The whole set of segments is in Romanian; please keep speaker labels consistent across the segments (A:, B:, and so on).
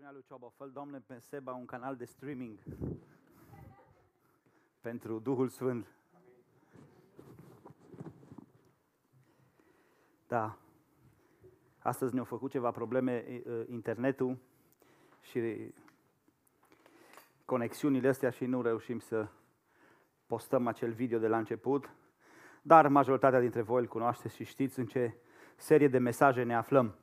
A: rugăciunea lui Cioba, fă Doamne, pe Seba un canal de streaming pentru Duhul Sfânt. Da. Astăzi ne-au făcut ceva probleme internetul și conexiunile astea și nu reușim să postăm acel video de la început, dar majoritatea dintre voi îl cunoașteți și știți în ce serie de mesaje ne aflăm.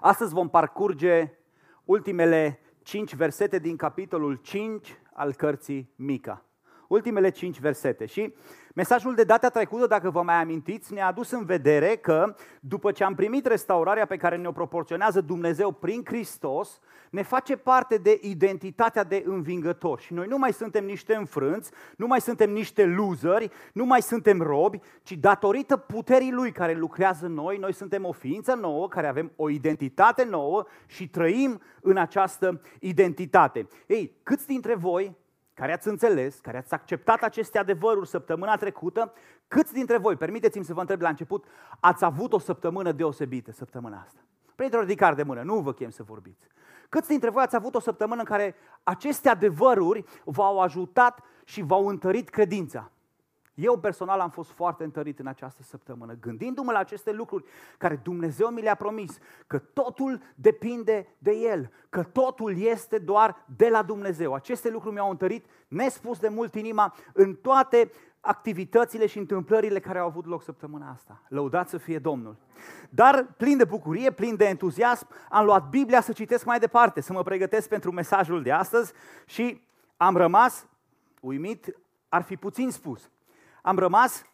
A: Astăzi vom parcurge ultimele cinci versete din capitolul 5 al cărții Mica. Ultimele cinci versete. Și mesajul de data trecută, dacă vă mai amintiți, ne-a adus în vedere că după ce am primit restaurarea pe care ne-o proporționează Dumnezeu prin Hristos, ne face parte de identitatea de învingător. Și noi nu mai suntem niște înfrânți, nu mai suntem niște loseri, nu mai suntem robi, ci datorită puterii Lui care lucrează în noi, noi suntem o ființă nouă, care avem o identitate nouă și trăim în această identitate. Ei, câți dintre voi care ați înțeles, care ați acceptat aceste adevăruri săptămâna trecută, câți dintre voi, permiteți-mi să vă întreb la început, ați avut o săptămână deosebită săptămâna asta? Printr-o ridicare de mână, nu vă chem să vorbiți. Câți dintre voi ați avut o săptămână în care aceste adevăruri v-au ajutat și v-au întărit credința? Eu personal am fost foarte întărit în această săptămână, gândindu-mă la aceste lucruri care Dumnezeu mi le-a promis, că totul depinde de El, că totul este doar de la Dumnezeu. Aceste lucruri mi-au întărit nespus de mult inima în toate activitățile și întâmplările care au avut loc săptămâna asta. Lăudați să fie Domnul. Dar plin de bucurie, plin de entuziasm, am luat Biblia să citesc mai departe, să mă pregătesc pentru mesajul de astăzi și am rămas uimit, ar fi puțin spus. Am rămas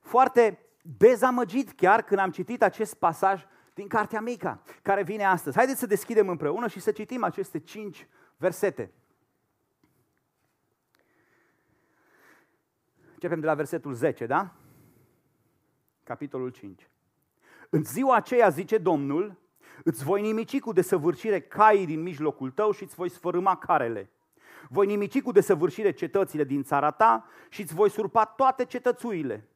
A: foarte dezamăgit chiar când am citit acest pasaj din Cartea Mica, care vine astăzi. Haideți să deschidem împreună și să citim aceste cinci versete. Începem de la versetul 10, da? Capitolul 5. În ziua aceea, zice Domnul, îți voi nimici cu desăvârșire caii din mijlocul tău și îți voi sfărâma carele. Voi nimici cu desăvârșire cetățile din țara ta și îți voi surpa toate cetățuile.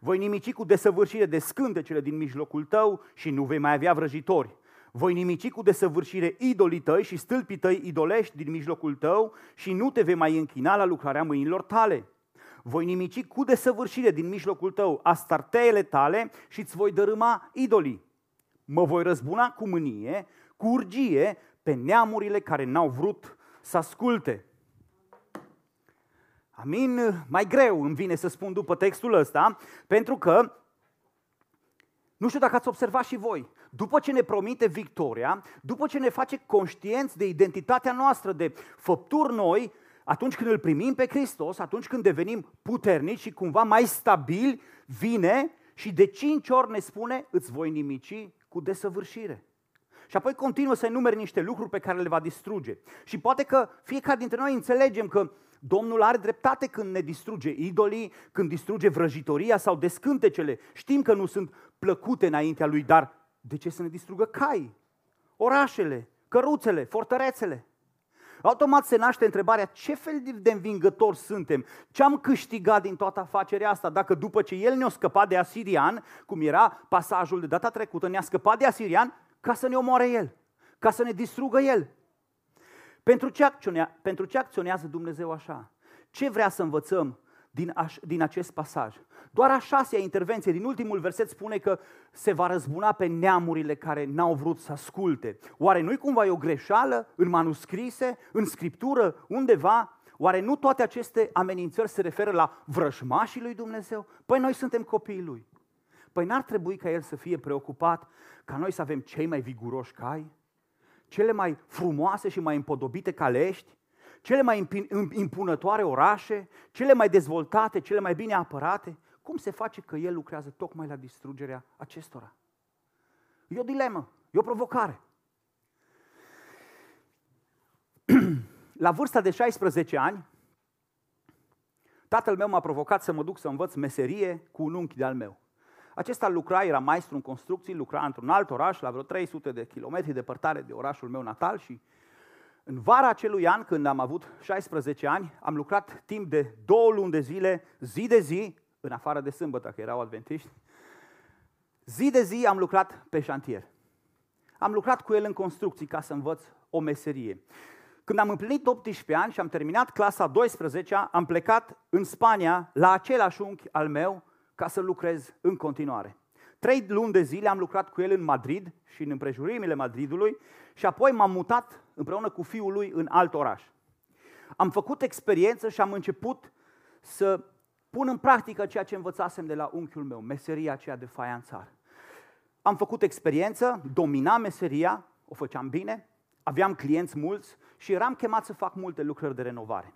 A: Voi nimici cu desăvârșire de scântecele din mijlocul tău și nu vei mai avea vrăjitori. Voi nimici cu desăvârșire idolii tăi și stâlpii tăi idolești din mijlocul tău și nu te vei mai închina la lucrarea mâinilor tale voi nimici cu desăvârșire din mijlocul tău astarteele tale și îți voi dărâma idolii. Mă voi răzbuna cu mânie, cu urgie, pe neamurile care n-au vrut să asculte. Amin, mai greu îmi vine să spun după textul ăsta, pentru că, nu știu dacă ați observat și voi, după ce ne promite victoria, după ce ne face conștienți de identitatea noastră, de făpturi noi, atunci când îl primim pe Hristos, atunci când devenim puternici și cumva mai stabili, vine și de cinci ori ne spune, îți voi nimici cu desăvârșire. Și apoi continuă să numeri niște lucruri pe care le va distruge. Și poate că fiecare dintre noi înțelegem că Domnul are dreptate când ne distruge idolii, când distruge vrăjitoria sau descântecele. Știm că nu sunt plăcute înaintea lui, dar de ce să ne distrugă cai, orașele, căruțele, fortărețele? Automat se naște întrebarea ce fel de învingători suntem, ce am câștigat din toată afacerea asta, dacă după ce el ne-a scăpat de asirian, cum era pasajul de data trecută, ne-a scăpat de asirian ca să ne omoare el, ca să ne distrugă el. Pentru ce, acționează, pentru ce acționează Dumnezeu așa? Ce vrea să învățăm din, aș, din acest pasaj? Doar a șasea intervenție din ultimul verset spune că se va răzbuna pe neamurile care n-au vrut să asculte. Oare nu-i cumva o greșeală în manuscrise, în scriptură, undeva? Oare nu toate aceste amenințări se referă la vrăjmașii lui Dumnezeu? Păi noi suntem copiii lui. Păi n-ar trebui ca el să fie preocupat ca noi să avem cei mai viguroși cai, cele mai frumoase și mai împodobite calești, cele mai impunătoare orașe, cele mai dezvoltate, cele mai bine apărate? Cum se face că el lucrează tocmai la distrugerea acestora? E o dilemă, e o provocare. La vârsta de 16 ani, tatăl meu m-a provocat să mă duc să învăț meserie cu un unchi de-al meu. Acesta lucra, era maestru în construcții, lucra într-un alt oraș, la vreo 300 de kilometri departare de orașul meu natal și în vara acelui an, când am avut 16 ani, am lucrat timp de două luni de zile, zi de zi, în afară de sâmbătă, că erau adventiști, zi de zi am lucrat pe șantier. am lucrat cu el în construcții ca să învăț o meserie. Când am împlinit 18 ani și am terminat clasa 12 am plecat în Spania la același unchi al meu ca să lucrez în continuare. Trei luni de zile am lucrat cu el în Madrid și în împrejurimile Madridului și apoi m-am mutat împreună cu fiul lui în alt oraș. Am făcut experiență și am început să pun în practică ceea ce învățasem de la unchiul meu, meseria aceea de faianțar. Am făcut experiență, dominam meseria, o făceam bine, aveam clienți mulți și eram chemat să fac multe lucrări de renovare.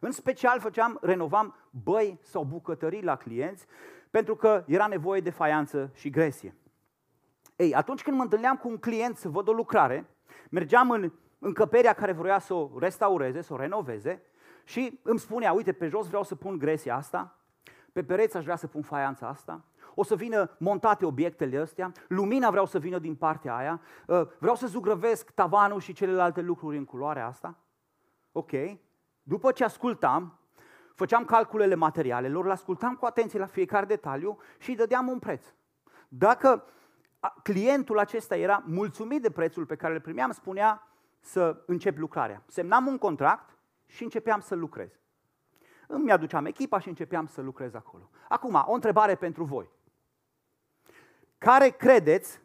A: În special făceam, renovam băi sau bucătării la clienți, pentru că era nevoie de faianță și gresie. Ei, atunci când mă întâlneam cu un client să văd o lucrare, mergeam în încăperea care vroia să o restaureze, să o renoveze și îmi spunea, uite, pe jos vreau să pun gresia asta, pe pereți aș vrea să pun faianța asta, o să vină montate obiectele astea, lumina vreau să vină din partea aia, ă, vreau să zugrăvesc tavanul și celelalte lucruri în culoarea asta. Ok. După ce ascultam, făceam calculele materialelor, le ascultam cu atenție la fiecare detaliu și îi dădeam un preț. Dacă clientul acesta era mulțumit de prețul pe care îl primeam, spunea să încep lucrarea. Semnam un contract și începeam să lucrez. Îmi aduceam echipa și începeam să lucrez acolo. Acum, o întrebare pentru voi. Care credeți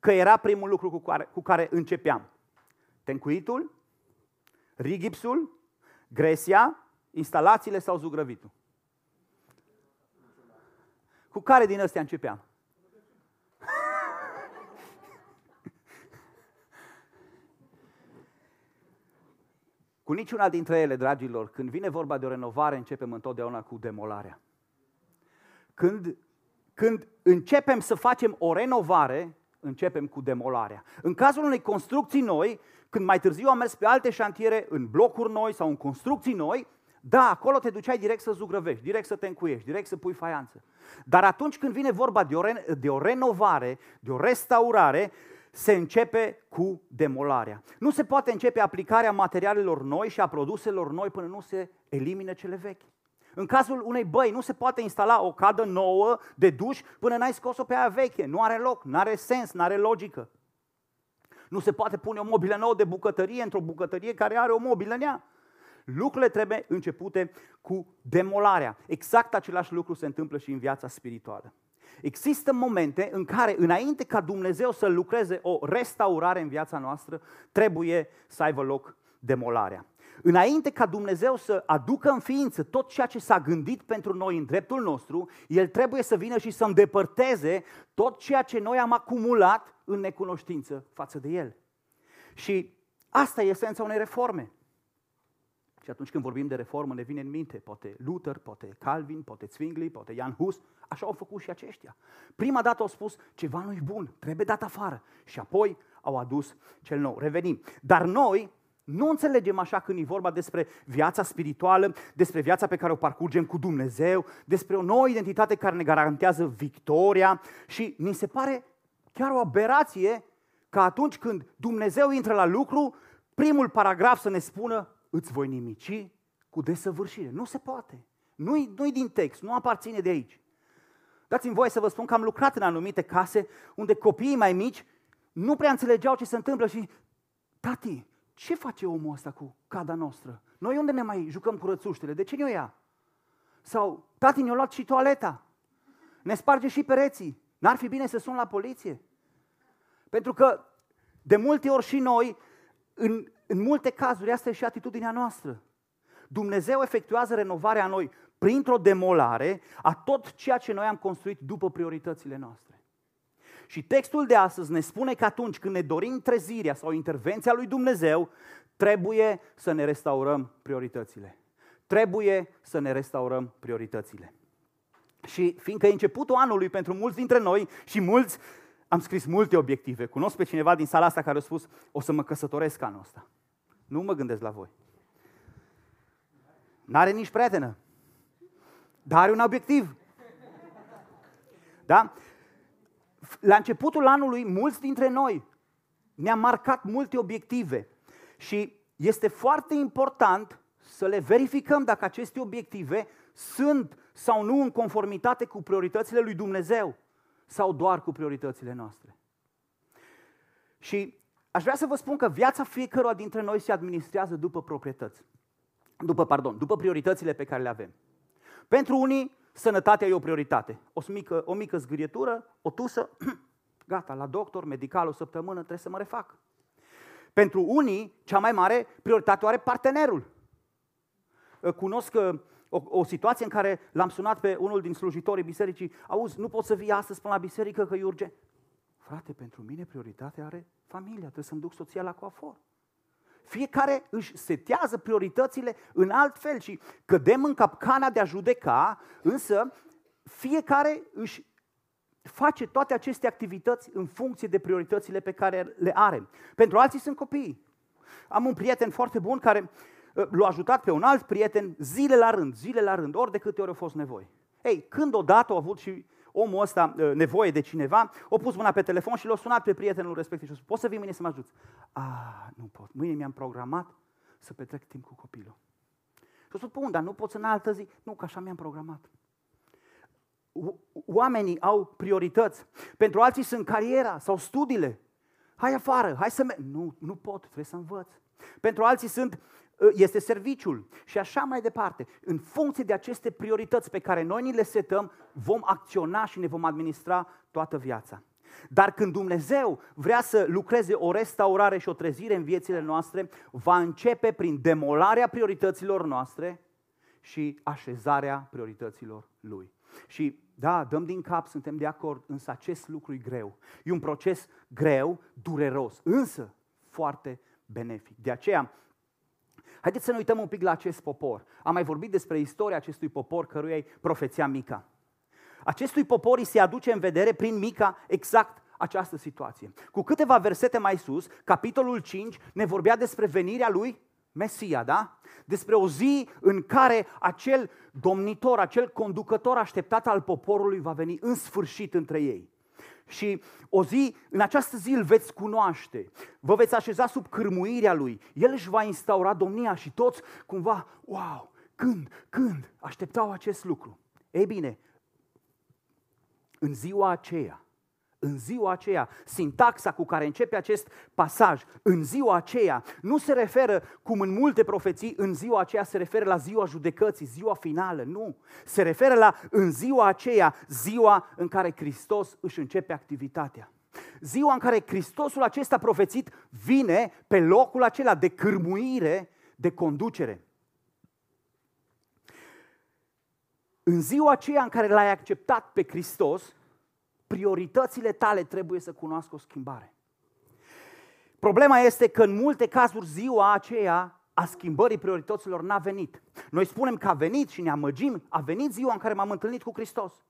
A: că era primul lucru cu care, cu care începeam? Tencuitul? Rigipsul? Gresia? Instalațiile sau zugrăvitul? Cu care din astea începeam? Cu niciuna dintre ele, dragilor, când vine vorba de o renovare, începem întotdeauna cu demolarea. Când, când începem să facem o renovare, începem cu demolarea. În cazul unei construcții noi, când mai târziu am mers pe alte șantiere, în blocuri noi sau în construcții noi, da, acolo te duceai direct să zugrăvești, direct să te încuiești, direct să pui faianță. Dar atunci când vine vorba de o, re- de o renovare, de o restaurare, se începe cu demolarea. Nu se poate începe aplicarea materialelor noi și a produselor noi până nu se elimine cele vechi. În cazul unei băi, nu se poate instala o cadă nouă de duș până n-ai scos-o pe aia veche. Nu are loc, nu are sens, nu are logică. Nu se poate pune o mobilă nouă de bucătărie într-o bucătărie care are o mobilă în ea. Lucrurile trebuie începute cu demolarea. Exact același lucru se întâmplă și în viața spirituală. Există momente în care, înainte ca Dumnezeu să lucreze o restaurare în viața noastră, trebuie să aibă loc demolarea. Înainte ca Dumnezeu să aducă în ființă tot ceea ce s-a gândit pentru noi în dreptul nostru, El trebuie să vină și să îndepărteze tot ceea ce noi am acumulat în necunoștință față de El. Și asta e esența unei reforme. Și atunci când vorbim de reformă ne vine în minte, poate Luther, poate Calvin, poate Zwingli, poate Jan Hus, așa au făcut și aceștia. Prima dată au spus, ceva nu-i bun, trebuie dat afară. Și apoi au adus cel nou. Revenim. Dar noi nu înțelegem așa când e vorba despre viața spirituală, despre viața pe care o parcurgem cu Dumnezeu, despre o nouă identitate care ne garantează victoria și ni se pare chiar o aberație că atunci când Dumnezeu intră la lucru, primul paragraf să ne spună îți voi nimici cu desăvârșire. Nu se poate. Nu-i, nu-i din text, nu aparține de aici. Dați-mi voie să vă spun că am lucrat în anumite case unde copiii mai mici nu prea înțelegeau ce se întâmplă și tati, ce face omul ăsta cu cada noastră? Noi unde ne mai jucăm cu rățuștele? De ce ne-o ia? Sau, tati, ne-a luat și toaleta. Ne sparge și pereții. N-ar fi bine să sun la poliție? Pentru că de multe ori și noi, în, în multe cazuri, asta e și atitudinea noastră. Dumnezeu efectuează renovarea noi printr-o demolare a tot ceea ce noi am construit după prioritățile noastre. Și textul de astăzi ne spune că atunci când ne dorim trezirea sau intervenția lui Dumnezeu, trebuie să ne restaurăm prioritățile. Trebuie să ne restaurăm prioritățile. Și fiindcă e începutul anului pentru mulți dintre noi și mulți, am scris multe obiective. Cunosc pe cineva din sala asta care a spus, o să mă căsătoresc anul ăsta. Nu mă gândesc la voi. N-are nici prietenă. Dar are un obiectiv. Da? La începutul anului, mulți dintre noi ne-am marcat multe obiective și este foarte important să le verificăm dacă aceste obiective sunt sau nu în conformitate cu prioritățile lui Dumnezeu sau doar cu prioritățile noastre. Și aș vrea să vă spun că viața fiecăruia dintre noi se administrează după proprietăți. După, pardon, după prioritățile pe care le avem. Pentru unii, sănătatea e o prioritate. O mică, o mică zgârietură, o tusă, gata, la doctor, medical, o săptămână, trebuie să mă refac. Pentru unii, cea mai mare prioritate o are partenerul. Cunosc uh, o, o situație în care l-am sunat pe unul din slujitorii bisericii, auzi, nu pot să vii astăzi până la biserică că e urgent. Frate, pentru mine prioritatea are familia, trebuie să-mi duc soția la coafor. Fiecare își setează prioritățile în alt fel și cădem în capcana de a judeca, însă fiecare își face toate aceste activități în funcție de prioritățile pe care le are. Pentru alții sunt copii. Am un prieten foarte bun care uh, l-a ajutat pe un alt prieten zile la rând, zile la rând, ori de câte ori a fost nevoie. Ei, când odată a avut și omul ăsta uh, nevoie de cineva, a pus mâna pe telefon și l-a sunat pe prietenul respectiv și a spus, poți să vii mâine să mă ajuți? Ah, nu pot. Mâine mi-am programat să petrec timp cu copilul. Și a spus, bun, dar nu poți în altă zi? Nu, că așa mi-am programat. Oamenii au priorități. Pentru alții sunt cariera sau studiile. Hai afară, hai să merg. Nu, nu pot, trebuie să învăț. Pentru alții sunt Ă, este serviciul și așa mai departe. În funcție de aceste priorități pe care noi ni le setăm, vom acționa și ne vom administra toată viața. Dar când Dumnezeu vrea să lucreze o restaurare și o trezire în viețile noastre, va începe prin demolarea priorităților noastre și așezarea priorităților Lui. Și da, dăm din cap, suntem de acord, însă acest lucru e greu. E un proces greu, dureros, însă foarte benefic. De aceea, Haideți să ne uităm un pic la acest popor. Am mai vorbit despre istoria acestui popor căruia e profeția Mica. Acestui popor îi se aduce în vedere prin Mica exact această situație. Cu câteva versete mai sus, capitolul 5 ne vorbea despre venirea lui Mesia, da? Despre o zi în care acel domnitor, acel conducător așteptat al poporului va veni în sfârșit între ei. Și o zi, în această zi îl veți cunoaște, vă veți așeza sub cârmuirea lui, el își va instaura domnia și toți cumva, wow, când, când? Așteptau acest lucru. Ei bine, în ziua aceea, în ziua aceea, sintaxa cu care începe acest pasaj, în ziua aceea, nu se referă, cum în multe profeții, în ziua aceea se referă la ziua judecății, ziua finală, nu. Se referă la în ziua aceea, ziua în care Hristos își începe activitatea. Ziua în care Hristosul acesta profețit vine pe locul acela de cârmuire, de conducere. În ziua aceea în care l-ai acceptat pe Hristos, prioritățile tale trebuie să cunoască o schimbare. Problema este că în multe cazuri ziua aceea a schimbării priorităților n-a venit. Noi spunem că a venit și ne amăgim, a venit ziua în care m-am întâlnit cu Hristos.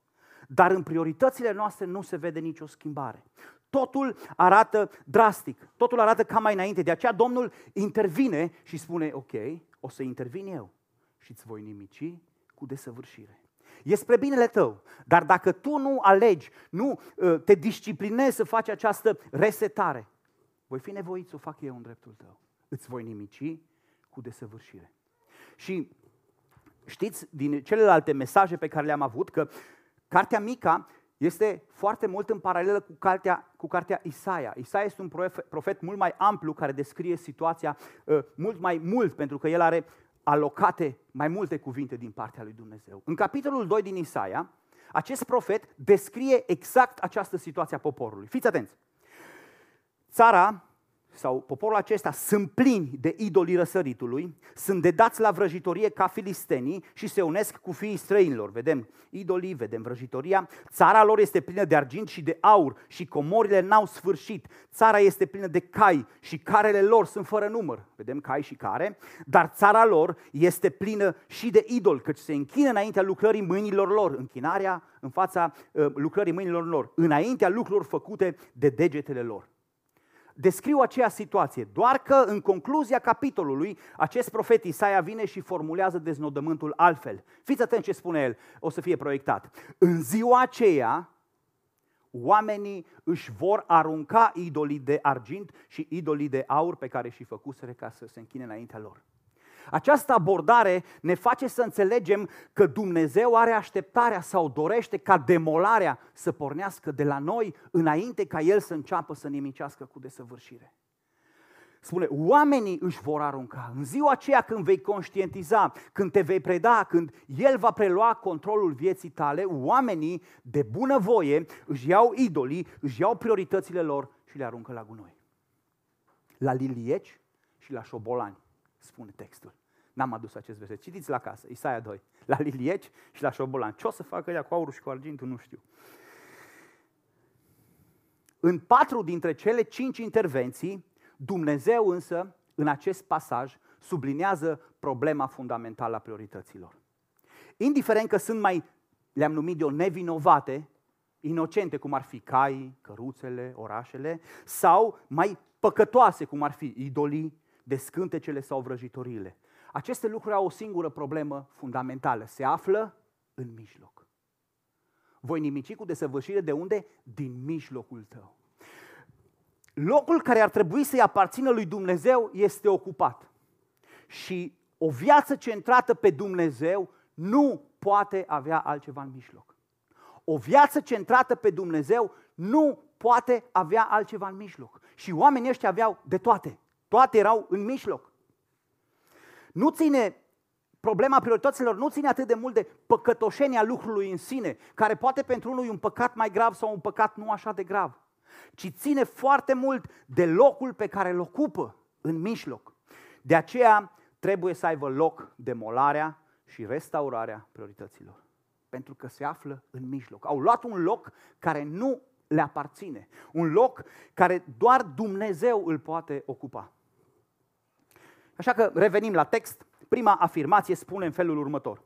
A: Dar în prioritățile noastre nu se vede nicio schimbare. Totul arată drastic, totul arată ca mai înainte. De aceea Domnul intervine și spune, ok, o să intervin eu și îți voi nimici cu desăvârșire. E spre binele tău. Dar dacă tu nu alegi, nu uh, te disciplinezi să faci această resetare, voi fi nevoit să o fac eu în dreptul tău. Îți voi nimici cu desăvârșire. Și știți din celelalte mesaje pe care le-am avut că cartea Mica este foarte mult în paralelă cu cartea, cu cartea Isaia. Isaia este un profet, profet mult mai amplu care descrie situația uh, mult mai mult pentru că el are alocate mai multe cuvinte din partea lui Dumnezeu. În capitolul 2 din Isaia, acest profet descrie exact această situație a poporului. Fiți atenți! Țara sau poporul acesta sunt plini de idolii răsăritului, sunt dedați la vrăjitorie ca filistenii și se unesc cu fiii străinilor. Vedem idolii, vedem vrăjitoria. Țara lor este plină de argint și de aur și comorile n-au sfârșit. Țara este plină de cai și carele lor sunt fără număr. Vedem cai și care. Dar țara lor este plină și de idol, căci se închină înaintea lucrării mâinilor lor. Închinarea în fața uh, lucrării mâinilor lor, înaintea lucrurilor făcute de degetele lor descriu aceea situație, doar că în concluzia capitolului acest profet Isaia vine și formulează deznodământul altfel. Fiți atenți ce spune el, o să fie proiectat. În ziua aceea, oamenii își vor arunca idolii de argint și idolii de aur pe care și făcuseră ca să se închine înaintea lor. Această abordare ne face să înțelegem că Dumnezeu are așteptarea sau dorește ca demolarea să pornească de la noi înainte ca El să înceapă să nimicească cu desăvârșire. Spune, oamenii își vor arunca. În ziua aceea când vei conștientiza, când te vei preda, când El va prelua controlul vieții tale, oamenii de bunăvoie își iau idolii, își iau prioritățile lor și le aruncă la gunoi. La lilieci și la șobolani, spune textul. N-am adus acest verset. Citiți la casă, Isaia 2. La lilieci și la șobolani. Ce o să facă ea cu aurul și cu argintul, nu știu. În patru dintre cele cinci intervenții, Dumnezeu însă, în acest pasaj, sublinează problema fundamentală a priorităților. Indiferent că sunt mai, le-am numit eu, nevinovate, inocente, cum ar fi caii, căruțele, orașele, sau mai păcătoase, cum ar fi idolii, descântecele sau vrăjitorile. Aceste lucruri au o singură problemă fundamentală. Se află în mijloc. Voi nimici cu desăvârșire de unde? Din mijlocul tău locul care ar trebui să-i aparțină lui Dumnezeu este ocupat. Și o viață centrată pe Dumnezeu nu poate avea altceva în mijloc. O viață centrată pe Dumnezeu nu poate avea altceva în mijloc. Și oamenii ăștia aveau de toate. Toate erau în mijloc. Nu ține problema priorităților nu ține atât de mult de păcătoșenia lucrului în sine, care poate pentru unul e un păcat mai grav sau un păcat nu așa de grav ci ține foarte mult de locul pe care îl ocupă în mijloc. De aceea trebuie să aibă loc demolarea și restaurarea priorităților. Pentru că se află în mijloc. Au luat un loc care nu le aparține. Un loc care doar Dumnezeu îl poate ocupa. Așa că revenim la text. Prima afirmație spune în felul următor.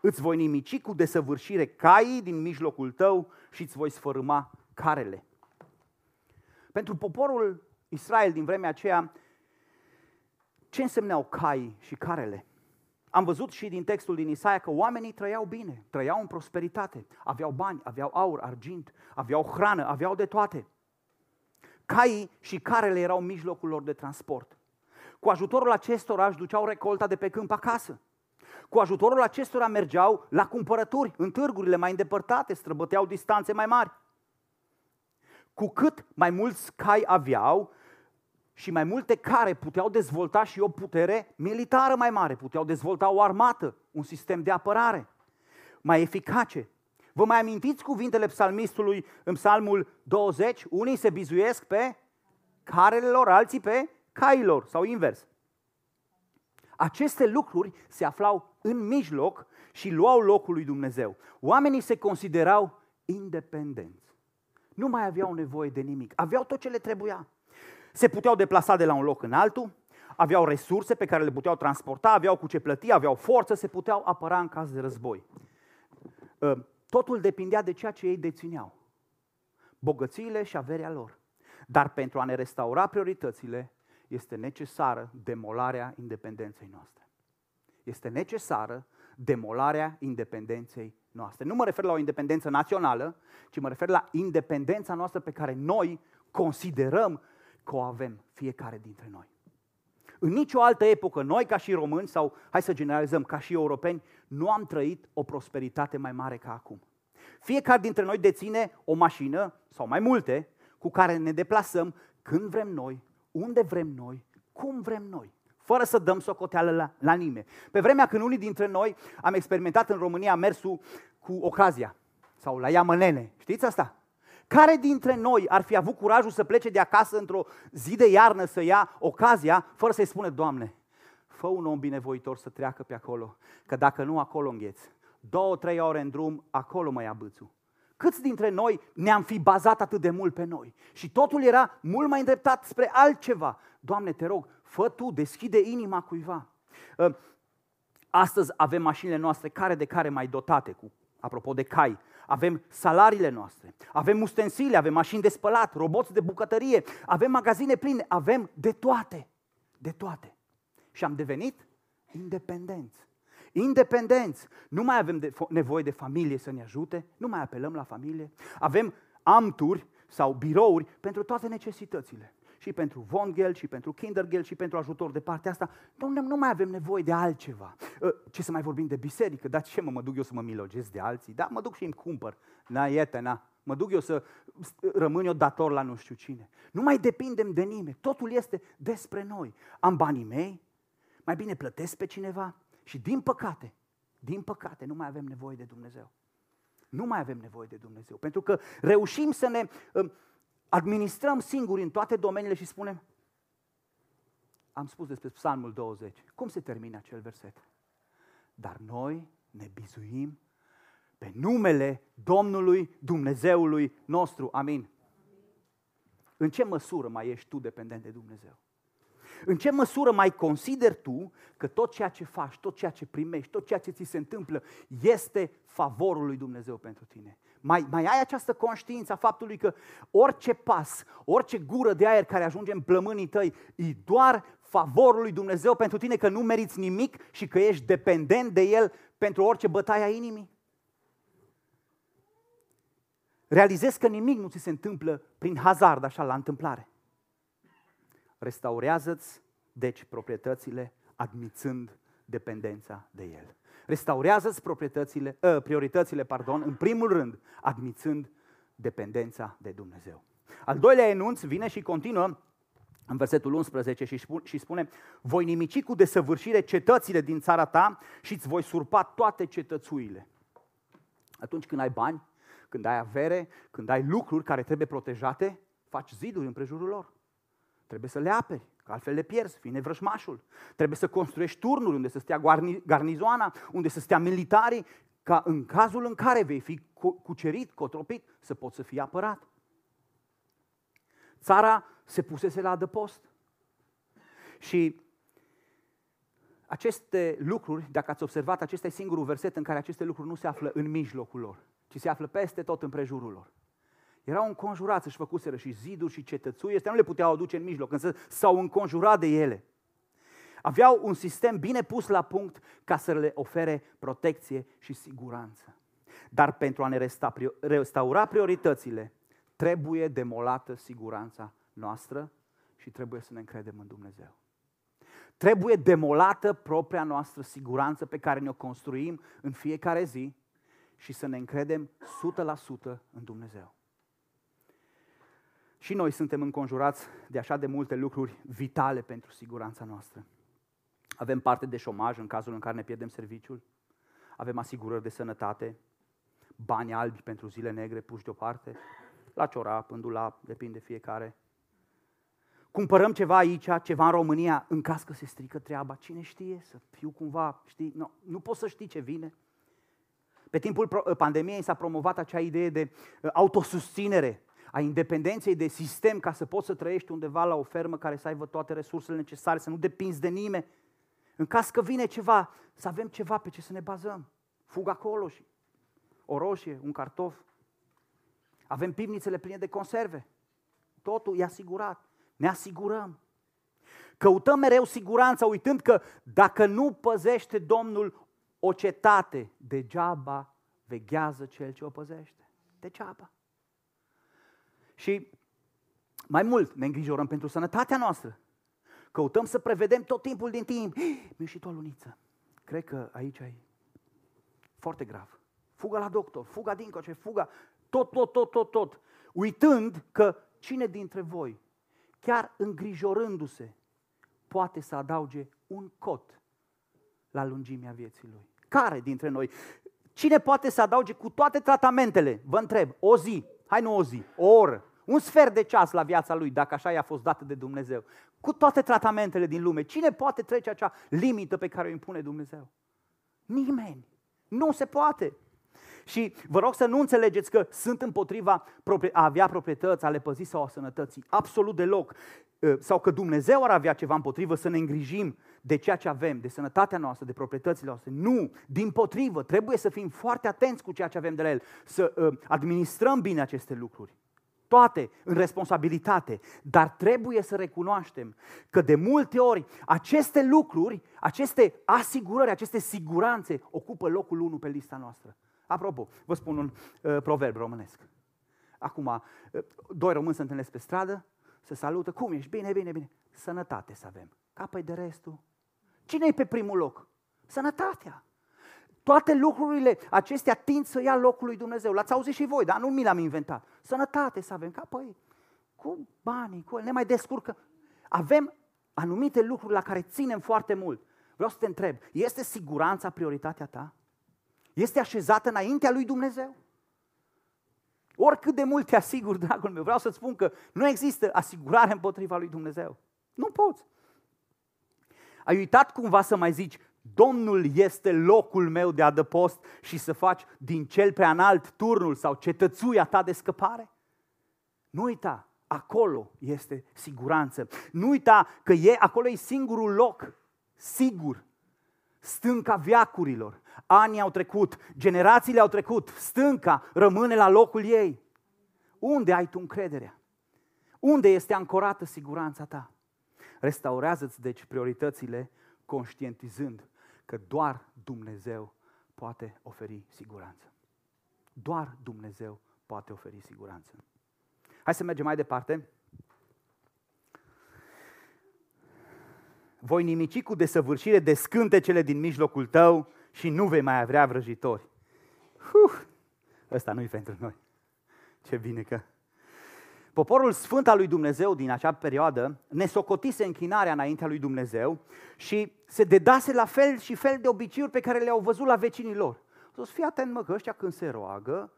A: Îți voi nimici cu desăvârșire caii din mijlocul tău și îți voi sfărâma carele. Pentru poporul Israel din vremea aceea, ce însemneau cai și carele? Am văzut și din textul din Isaia că oamenii trăiau bine, trăiau în prosperitate, aveau bani, aveau aur, argint, aveau hrană, aveau de toate. Caii și carele erau mijlocul lor de transport. Cu ajutorul acestora își duceau recolta de pe câmp acasă. Cu ajutorul acestora mergeau la cumpărături, în târgurile mai îndepărtate, străbăteau distanțe mai mari cu cât mai mulți cai aveau și mai multe care puteau dezvolta și o putere militară mai mare, puteau dezvolta o armată, un sistem de apărare mai eficace. Vă mai amintiți cuvintele psalmistului în psalmul 20? Unii se bizuiesc pe carele lor, alții pe cailor sau invers. Aceste lucruri se aflau în mijloc și luau locul lui Dumnezeu. Oamenii se considerau independenți. Nu mai aveau nevoie de nimic. Aveau tot ce le trebuia. Se puteau deplasa de la un loc în altul, aveau resurse pe care le puteau transporta, aveau cu ce plăti, aveau forță, se puteau apăra în caz de război. Ă, totul depindea de ceea ce ei dețineau. Bogățiile și averea lor. Dar pentru a ne restaura prioritățile, este necesară demolarea independenței noastre. Este necesară demolarea independenței noastre. Nu mă refer la o independență națională, ci mă refer la independența noastră pe care noi considerăm că o avem fiecare dintre noi. În nicio altă epocă, noi ca și români, sau hai să generalizăm, ca și europeni, nu am trăit o prosperitate mai mare ca acum. Fiecare dintre noi deține o mașină, sau mai multe, cu care ne deplasăm când vrem noi, unde vrem noi, cum vrem noi fără să dăm socoteală la, la nimeni. Pe vremea când unii dintre noi am experimentat în România mersul cu ocazia sau la Iamănene. Știți asta? Care dintre noi ar fi avut curajul să plece de acasă într-o zi de iarnă să ia ocazia fără să-i spună, Doamne, fă un om binevoitor să treacă pe acolo, că dacă nu, acolo îngheți. Două, trei ore în drum, acolo mă ia bâțul. Câți dintre noi ne-am fi bazat atât de mult pe noi? Și totul era mult mai îndreptat spre altceva. Doamne, te rog, fă tu, deschide inima cuiva. Ă, astăzi avem mașinile noastre care de care mai dotate, cu, apropo de cai. Avem salariile noastre, avem ustensile, avem mașini de spălat, roboți de bucătărie, avem magazine pline, avem de toate, de toate. Și am devenit independenți. Independenți. Nu mai avem de, nevoie de familie să ne ajute, nu mai apelăm la familie. Avem amturi sau birouri pentru toate necesitățile. și pentru Vongel, și pentru Kindergel, și pentru ajutor de partea asta. Nu, nu mai avem nevoie de altceva. Ă, ce să mai vorbim de biserică? Dar ce mă, mă duc eu să mă milogesc de alții? Da, mă duc și îmi cumpăr. Na, iete, na. Mă duc eu să rămân eu dator la nu știu cine. Nu mai depindem de nimeni. Totul este despre noi. Am banii mei, mai bine plătesc pe cineva și din păcate, din păcate, nu mai avem nevoie de Dumnezeu. Nu mai avem nevoie de Dumnezeu. Pentru că reușim să ne um, administrăm singuri în toate domeniile și spunem, am spus despre Psalmul 20, cum se termină acel verset? Dar noi ne bizuim pe numele Domnului Dumnezeului nostru. Amin. În ce măsură mai ești tu dependent de Dumnezeu? În ce măsură mai consideri tu că tot ceea ce faci, tot ceea ce primești, tot ceea ce ți se întâmplă este favorul lui Dumnezeu pentru tine? Mai, mai ai această conștiință a faptului că orice pas, orice gură de aer care ajunge în plămânii tăi, e doar favorul lui Dumnezeu pentru tine, că nu meriți nimic și că ești dependent de El pentru orice bătaie a inimii? Realizezi că nimic nu ți se întâmplă prin hazard, așa, la întâmplare. Restaurează-ți, deci, proprietățile, admițând dependența de El. Restaurează-ți proprietățile, uh, prioritățile, pardon, în primul rând, admițând dependența de Dumnezeu. Al doilea enunț vine și continuă în versetul 11 și spune, voi nimici cu desăvârșire cetățile din țara ta și îți voi surpa toate cetățuile. Atunci când ai bani, când ai avere, când ai lucruri care trebuie protejate, faci ziduri împrejurul lor. Trebuie să le aperi, că altfel le pierzi, vine vrășmașul. Trebuie să construiești turnuri unde să stea garnizoana, unde să stea militarii, ca în cazul în care vei fi cucerit, cotropit, să poți să fii apărat. Țara se pusese la adăpost. Și aceste lucruri, dacă ați observat, acesta e singurul verset în care aceste lucruri nu se află în mijlocul lor, ci se află peste tot în prejurul lor. Erau înconjurați, își făcuseră și ziduri și cetățui, astea nu le puteau aduce în mijloc, însă s-au înconjurat de ele. Aveau un sistem bine pus la punct ca să le ofere protecție și siguranță. Dar pentru a ne restaura prioritățile, trebuie demolată siguranța noastră și trebuie să ne încredem în Dumnezeu. Trebuie demolată propria noastră siguranță pe care ne-o construim în fiecare zi și să ne încredem 100% în Dumnezeu. Și noi suntem înconjurați de așa de multe lucruri vitale pentru siguranța noastră. Avem parte de șomaj în cazul în care ne pierdem serviciul, avem asigurări de sănătate, bani albi pentru zile negre puși deoparte, la ciorap, în dulap, depinde fiecare. Cumpărăm ceva aici, ceva în România, în caz că se strică treaba, cine știe, să fiu cumva, știi, no, nu poți să știi ce vine. Pe timpul pandemiei s-a promovat acea idee de uh, autosusținere, a independenței de sistem ca să poți să trăiești undeva la o fermă care să aibă toate resursele necesare, să nu depinzi de nimeni. În caz că vine ceva, să avem ceva pe ce să ne bazăm. Fug acolo și o roșie, un cartof. Avem pivnițele pline de conserve. Totul e asigurat. Ne asigurăm. Căutăm mereu siguranța, uitând că dacă nu păzește Domnul o cetate, degeaba veghează cel ce o păzește. Degeaba. Și mai mult ne îngrijorăm pentru sănătatea noastră. Căutăm să prevedem tot timpul din timp. Mi-a ieșit o luniță. Cred că aici e foarte grav. Fuga la doctor, fuga dincoace, fuga, tot, tot, tot, tot, tot. Uitând că cine dintre voi, chiar îngrijorându-se, poate să adauge un cot la lungimea vieții lui. Care dintre noi? Cine poate să adauge cu toate tratamentele? Vă întreb, o zi, hai nu o zi, o oră, un sfert de ceas la viața lui, dacă așa i-a fost dată de Dumnezeu. Cu toate tratamentele din lume, cine poate trece acea limită pe care o impune Dumnezeu? Nimeni. Nu se poate. Și vă rog să nu înțelegeți că sunt împotriva a avea proprietăți, a le păzi sau a sănătății. Absolut deloc. Ă, sau că Dumnezeu ar avea ceva împotrivă să ne îngrijim de ceea ce avem, de sănătatea noastră, de proprietățile noastre. Nu, din potrivă, trebuie să fim foarte atenți cu ceea ce avem de la El, să uh, administrăm bine aceste lucruri toate în responsabilitate, dar trebuie să recunoaștem că de multe ori aceste lucruri, aceste asigurări, aceste siguranțe ocupă locul 1 pe lista noastră. Apropo, vă spun un uh, proverb românesc. Acum, uh, doi români se întâlnesc pe stradă, se salută, cum ești? Bine, bine, bine. Sănătate să avem. Capăi de restul. Cine e pe primul loc? Sănătatea. Toate lucrurile acestea tind să ia locul lui Dumnezeu. L-ați auzit și voi, dar nu mi l-am inventat. Sănătate să avem. Ca păi, cu banii, cu ne mai descurcă. Avem anumite lucruri la care ținem foarte mult. Vreau să te întreb, este siguranța prioritatea ta? Este așezată înaintea lui Dumnezeu? Oricât de mult te asigur, dragul meu, vreau să-ți spun că nu există asigurare împotriva lui Dumnezeu. Nu poți. Ai uitat cumva să mai zici, Domnul este locul meu de adăpost și să faci din cel prea înalt turnul sau cetățuia ta de scăpare? Nu uita, acolo este siguranță. Nu uita că e, acolo e singurul loc, sigur, stânca viacurilor. Anii au trecut, generațiile au trecut, stânca rămâne la locul ei. Unde ai tu încrederea? Unde este ancorată siguranța ta? Restaurează-ți deci prioritățile conștientizând că doar Dumnezeu poate oferi siguranță. Doar Dumnezeu poate oferi siguranță. Hai să mergem mai departe. Voi nimici cu desăvârșire de scântecele din mijlocul tău și nu vei mai avea vrăjitori. Uf, ăsta nu-i pentru noi. Ce bine că... Poporul sfânt al lui Dumnezeu din acea perioadă ne socotise închinarea înaintea lui Dumnezeu și se dedase la fel și fel de obiceiuri pe care le-au văzut la vecinii lor. O să fii atent, mă, că ăștia când se roagă,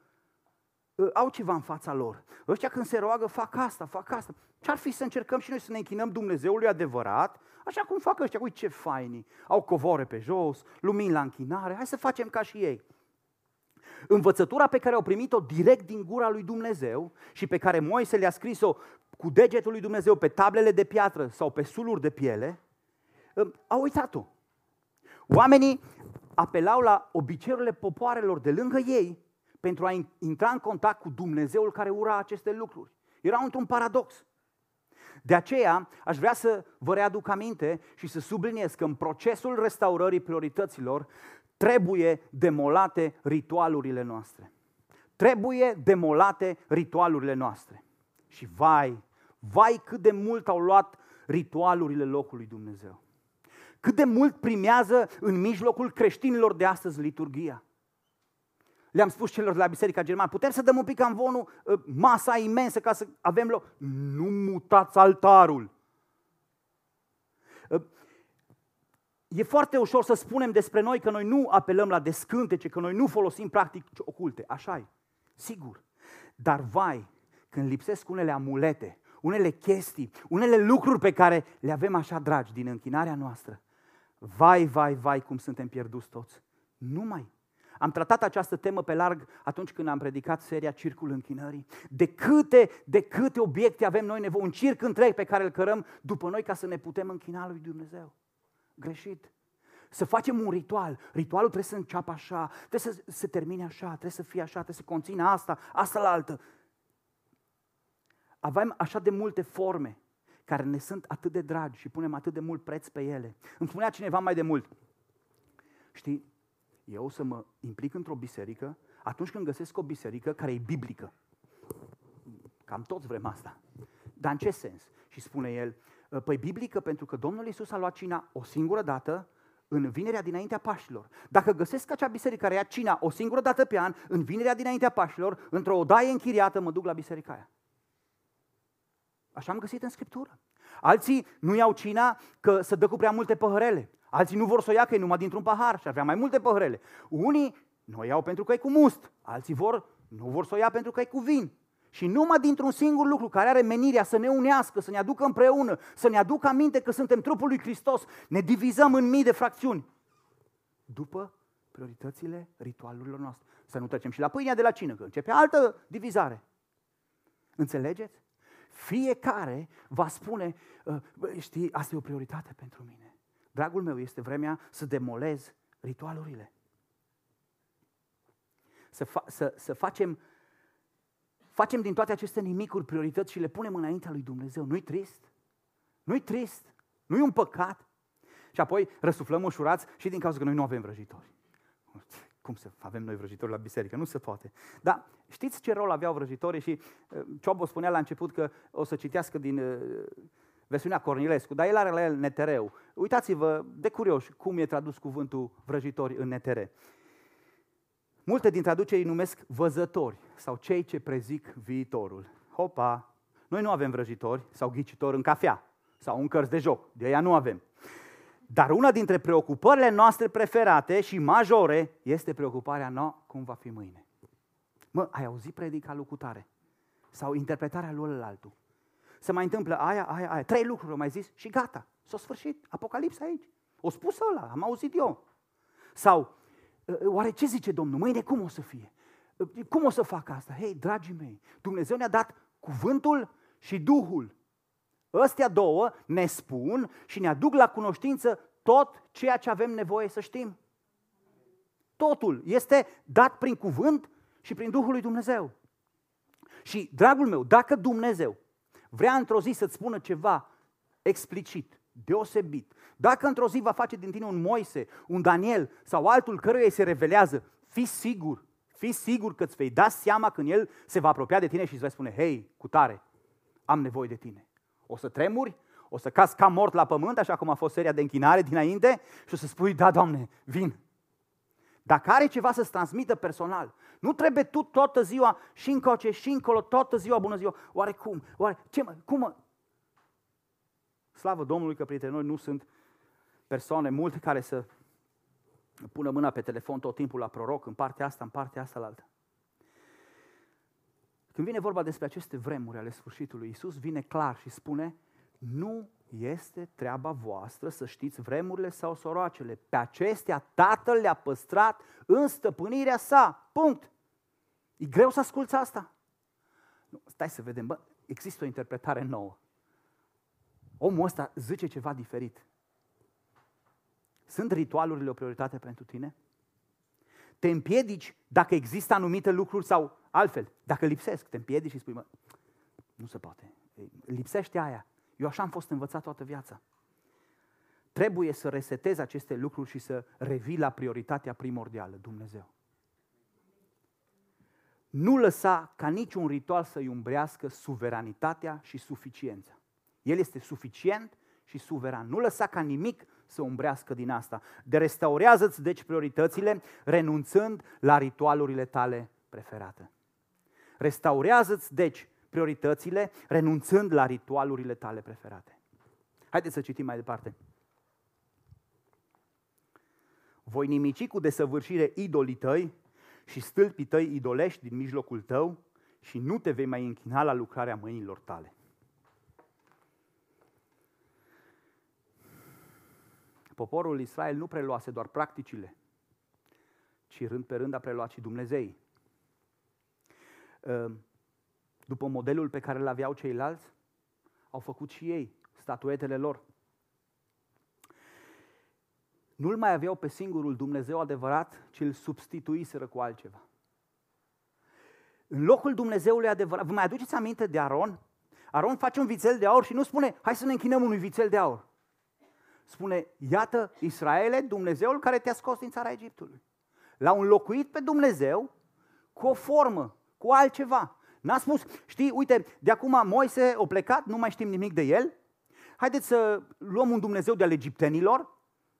A: ă, au ceva în fața lor. Ăștia când se roagă fac asta, fac asta. Ce-ar fi să încercăm și noi să ne închinăm Dumnezeului adevărat, așa cum fac ăștia, uite ce faini, au covore pe jos, lumini la închinare, hai să facem ca și ei. Învățătura pe care au primit-o direct din gura lui Dumnezeu și pe care Moise le-a scris-o cu degetul lui Dumnezeu pe tablele de piatră sau pe suluri de piele, au uitat-o. Oamenii apelau la obiceiurile popoarelor de lângă ei pentru a intra în contact cu Dumnezeul care ura aceste lucruri. Era într-un paradox. De aceea aș vrea să vă readuc aminte și să subliniez că în procesul restaurării priorităților trebuie demolate ritualurile noastre. Trebuie demolate ritualurile noastre. Și vai, vai cât de mult au luat ritualurile locului Dumnezeu. Cât de mult primează în mijlocul creștinilor de astăzi liturgia. Le-am spus celor de la Biserica Germană, putem să dăm un pic amvonul, ă, masa imensă ca să avem loc. Nu mutați altarul. Ă, e foarte ușor să spunem despre noi că noi nu apelăm la descântece, că noi nu folosim practic oculte. așa e, sigur. Dar vai, când lipsesc unele amulete, unele chestii, unele lucruri pe care le avem așa dragi din închinarea noastră, vai, vai, vai, cum suntem pierduți toți. Nu mai. Am tratat această temă pe larg atunci când am predicat seria Circul Închinării. De câte, de câte obiecte avem noi nevoie, un circ întreg pe care îl cărăm după noi ca să ne putem închina lui Dumnezeu greșit. Să facem un ritual. Ritualul trebuie să înceapă așa, trebuie să se termine așa, trebuie să fie așa, trebuie să conțină asta, asta la altă. Avem așa de multe forme care ne sunt atât de dragi și punem atât de mult preț pe ele. Îmi spunea cineva mai de mult, știi, eu să mă implic într-o biserică atunci când găsesc o biserică care e biblică. Cam toți vrem asta. Dar în ce sens? Și spune el, Ă, păi biblică pentru că Domnul Iisus a luat cina o singură dată în vinerea dinaintea Paștilor. Dacă găsesc acea biserică care ia cina o singură dată pe an, în vinerea dinaintea Paștilor, într-o odaie închiriată, mă duc la biserica aia. Așa am găsit în Scriptură. Alții nu iau cina că să dă cu prea multe păhărele. Alții nu vor să o ia că e numai dintr-un pahar și ar vrea mai multe păhărele. Unii nu o iau pentru că e cu must. Alții vor, nu vor să o ia pentru că e cu vin. Și numai dintr-un singur lucru care are menirea să ne unească, să ne aducă împreună, să ne aducă aminte că suntem trupul lui Hristos, ne divizăm în mii de fracțiuni. După prioritățile ritualurilor noastre. Să nu trecem și la pâinea de la cină, că începe altă divizare. Înțelegeți? Fiecare va spune, ă, știi, asta e o prioritate pentru mine. Dragul meu, este vremea să demolez ritualurile. Să, fa- să, să facem facem din toate aceste nimicuri priorități și le punem înaintea lui Dumnezeu. Nu-i trist? Nu-i trist? Nu-i un păcat? Și apoi răsuflăm ușurați și din cauza că noi nu avem vrăjitori. cum să avem noi vrăjitori la biserică? Nu se poate. Dar știți ce rol aveau vrăjitorii și uh, Ciobo spunea la început că o să citească din uh, versiunea Cornilescu, dar el are la el netereu. Uitați-vă de curioși cum e tradus cuvântul vrăjitori în netere. Multe din traduceri îi numesc văzători sau cei ce prezic viitorul. Hopa! Noi nu avem vrăjitori sau ghicitori în cafea sau în cărți de joc. De ea nu avem. Dar una dintre preocupările noastre preferate și majore este preocuparea noastră cum va fi mâine. Mă, ai auzit predica lui cutare? Sau interpretarea lui altul? Se mai întâmplă aia, aia, aia. Trei lucruri, mai zis și gata. S-a sfârșit. Apocalipsa aici. O spus ăla, am auzit eu. Sau, ă, ă, oare ce zice Domnul? Mâine cum o să fie? Ă, cum o să fac asta? Hei, dragii mei, Dumnezeu ne-a dat cuvântul și Duhul. Ăstea două ne spun și ne aduc la cunoștință tot ceea ce avem nevoie să știm. Totul este dat prin cuvânt și prin Duhul lui Dumnezeu. Și, dragul meu, dacă Dumnezeu vrea într-o zi să-ți spună ceva explicit, deosebit, dacă într-o zi va face din tine un Moise, un Daniel sau altul căruia îi se revelează, fii sigur, fii sigur că îți vei da seama când el se va apropia de tine și îți va spune, hei, cu tare, am nevoie de tine. O să tremuri, o să cazi ca mort la pământ, așa cum a fost seria de închinare dinainte, și o să spui, da, Doamne, vin. Dacă are ceva să-ți transmită personal, nu trebuie tu toată ziua și încoace și încolo, toată ziua, bună ziua, oare cum? Oare ce mă, cum mă? Slavă Domnului că printre noi nu sunt persoane multe care să pună mâna pe telefon tot timpul la proroc, în partea asta, în partea asta la altă. Când vine vorba despre aceste vremuri ale sfârșitului, Iisus vine clar și spune, nu este treaba voastră să știți vremurile sau soroacele. Pe acestea Tatăl le-a păstrat în stăpânirea sa. Punct. E greu să asculți asta. Nu, stai să vedem, bă, există o interpretare nouă. Omul ăsta zice ceva diferit. Sunt ritualurile o prioritate pentru tine? Te împiedici dacă există anumite lucruri sau altfel, dacă lipsesc, te împiedici și spui, mă, nu se poate. Lipsește aia. Eu așa am fost învățat toată viața. Trebuie să resetezi aceste lucruri și să revii la prioritatea primordială, Dumnezeu. Nu lăsa ca niciun ritual să-i umbrească suveranitatea și suficiența. El este suficient și suveran. Nu lăsa ca nimic să umbrească din asta. De restaurează-ți deci prioritățile, renunțând la ritualurile tale preferate. Restaurează-ți deci prioritățile, renunțând la ritualurile tale preferate. Haideți să citim mai departe. Voi nimici cu desăvârșire idolii tăi și stâlpii tăi idolești din mijlocul tău și nu te vei mai închina la lucrarea mâinilor tale. Poporul Israel nu preluase doar practicile, ci rând pe rând a preluat și Dumnezei. Ă, după modelul pe care îl aveau ceilalți, au făcut și ei statuetele lor. Nu-l mai aveau pe singurul Dumnezeu adevărat, ci îl substituiseră cu altceva. În locul Dumnezeului adevărat, vă mai aduceți aminte de Aron? Aron face un vițel de aur și nu spune, hai să ne închinăm unui vițel de aur. Spune, iată Israele, Dumnezeul care te-a scos din țara Egiptului. L-au înlocuit pe Dumnezeu cu o formă, cu altceva. N-a spus, știi, uite, de acum Moise a plecat, nu mai știm nimic de el, haideți să luăm un Dumnezeu de-al egiptenilor,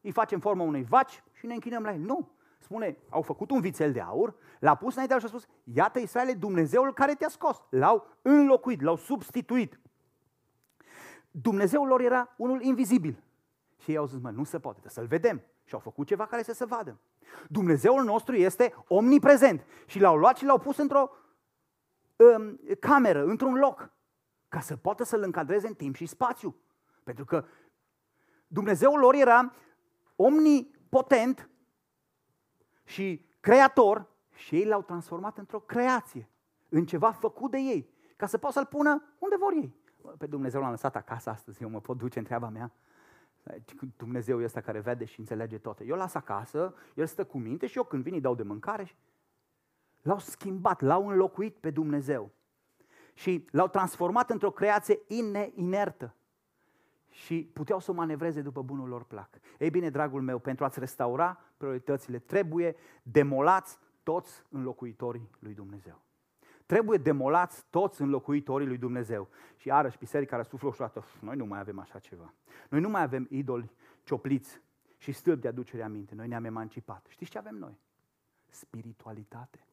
A: îi facem forma unei vaci și ne închinăm la el. Nu. Spune, au făcut un vițel de aur, l-a pus înainte și a spus, iată Israel, Dumnezeul care te-a scos. L-au înlocuit, l-au substituit. Dumnezeul lor era unul invizibil. Și ei au zis, mă, nu se poate, să-l vedem. Și au făcut ceva care să se vadă. Dumnezeul nostru este omniprezent. Și l-au luat și l-au pus într-o um, cameră, într-un loc, ca să poată să-l încadreze în timp și spațiu. Pentru că Dumnezeul lor era omnipotent și creator și ei l-au transformat într-o creație, în ceva făcut de ei, ca să poată să-l pună unde vor ei. Pe Dumnezeu l-am lăsat acasă astăzi, eu mă pot duce în treaba mea. Dumnezeu este care vede și înțelege toate. Eu las acasă, el stă cu minte și eu când vin îi dau de mâncare și L-au schimbat, l-au înlocuit pe Dumnezeu. Și l-au transformat într-o creație inertă. și puteau să manevreze după bunul lor plac. Ei bine, dragul meu, pentru a-ți restaura prioritățile, trebuie demolați toți înlocuitorii lui Dumnezeu. Trebuie demolați toți înlocuitorii lui Dumnezeu. Și iarăși, biserica răsuflă o dată, noi nu mai avem așa ceva. Noi nu mai avem idoli ciopliți și stâlpi de aducere aminte. Noi ne-am emancipat. Știți ce avem noi? Spiritualitate.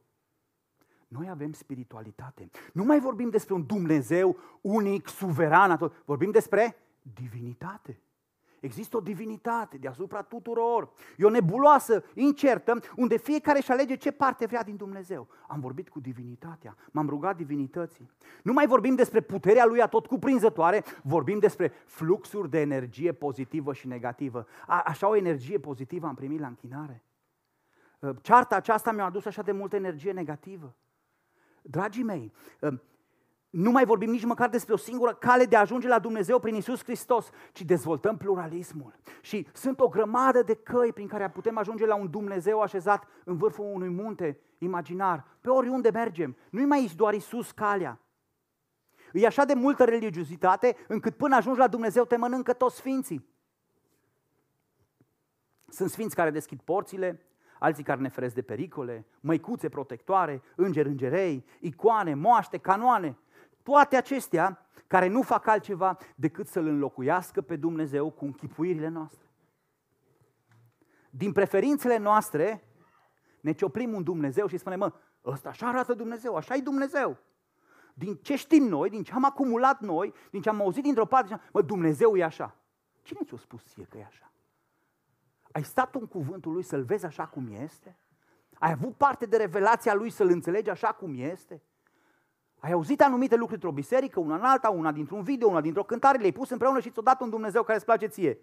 A: Noi avem spiritualitate. Nu mai vorbim despre un Dumnezeu unic, suveran, vorbim despre divinitate. Există o divinitate deasupra tuturor. E o nebuloasă incertă unde fiecare își alege ce parte vrea din Dumnezeu. Am vorbit cu divinitatea, m-am rugat divinității. Nu mai vorbim despre puterea lui atot cuprinzătoare, vorbim despre fluxuri de energie pozitivă și negativă. A, așa o energie pozitivă am primit la închinare. Ă, cearta aceasta mi-a adus așa de multă energie negativă. Dragii mei, ă, nu mai vorbim nici măcar despre o singură cale de a ajunge la Dumnezeu prin Isus Hristos, ci dezvoltăm pluralismul. Și sunt o grămadă de căi prin care putem ajunge la un Dumnezeu așezat în vârful unui munte imaginar, pe oriunde mergem. Nu-i mai doar Isus calea. E așa de multă religiozitate încât până ajungi la Dumnezeu te mănâncă toți sfinții. Sunt sfinți care deschid porțile, alții care ne feresc de pericole, măicuțe protectoare, îngeri îngerei, icoane, moaște, canoane – toate acestea care nu fac altceva decât să-L înlocuiască pe Dumnezeu cu închipuirile noastre. Din preferințele noastre ne cioplim un Dumnezeu și spunem, mă, ăsta așa arată Dumnezeu, așa e Dumnezeu. Din ce știm noi, din ce am acumulat noi, din ce am auzit dintr-o parte, mă, Dumnezeu e așa. Cine ți-a spus ție că e așa? Ai stat în cuvântul lui să-l vezi așa cum este? Ai avut parte de revelația lui să-l înțelegi așa cum este? Ai auzit anumite lucruri într-o biserică, una în alta, una dintr-un video, una dintr-o cântare, le-ai pus împreună și ți-o dat un Dumnezeu care îți place ție.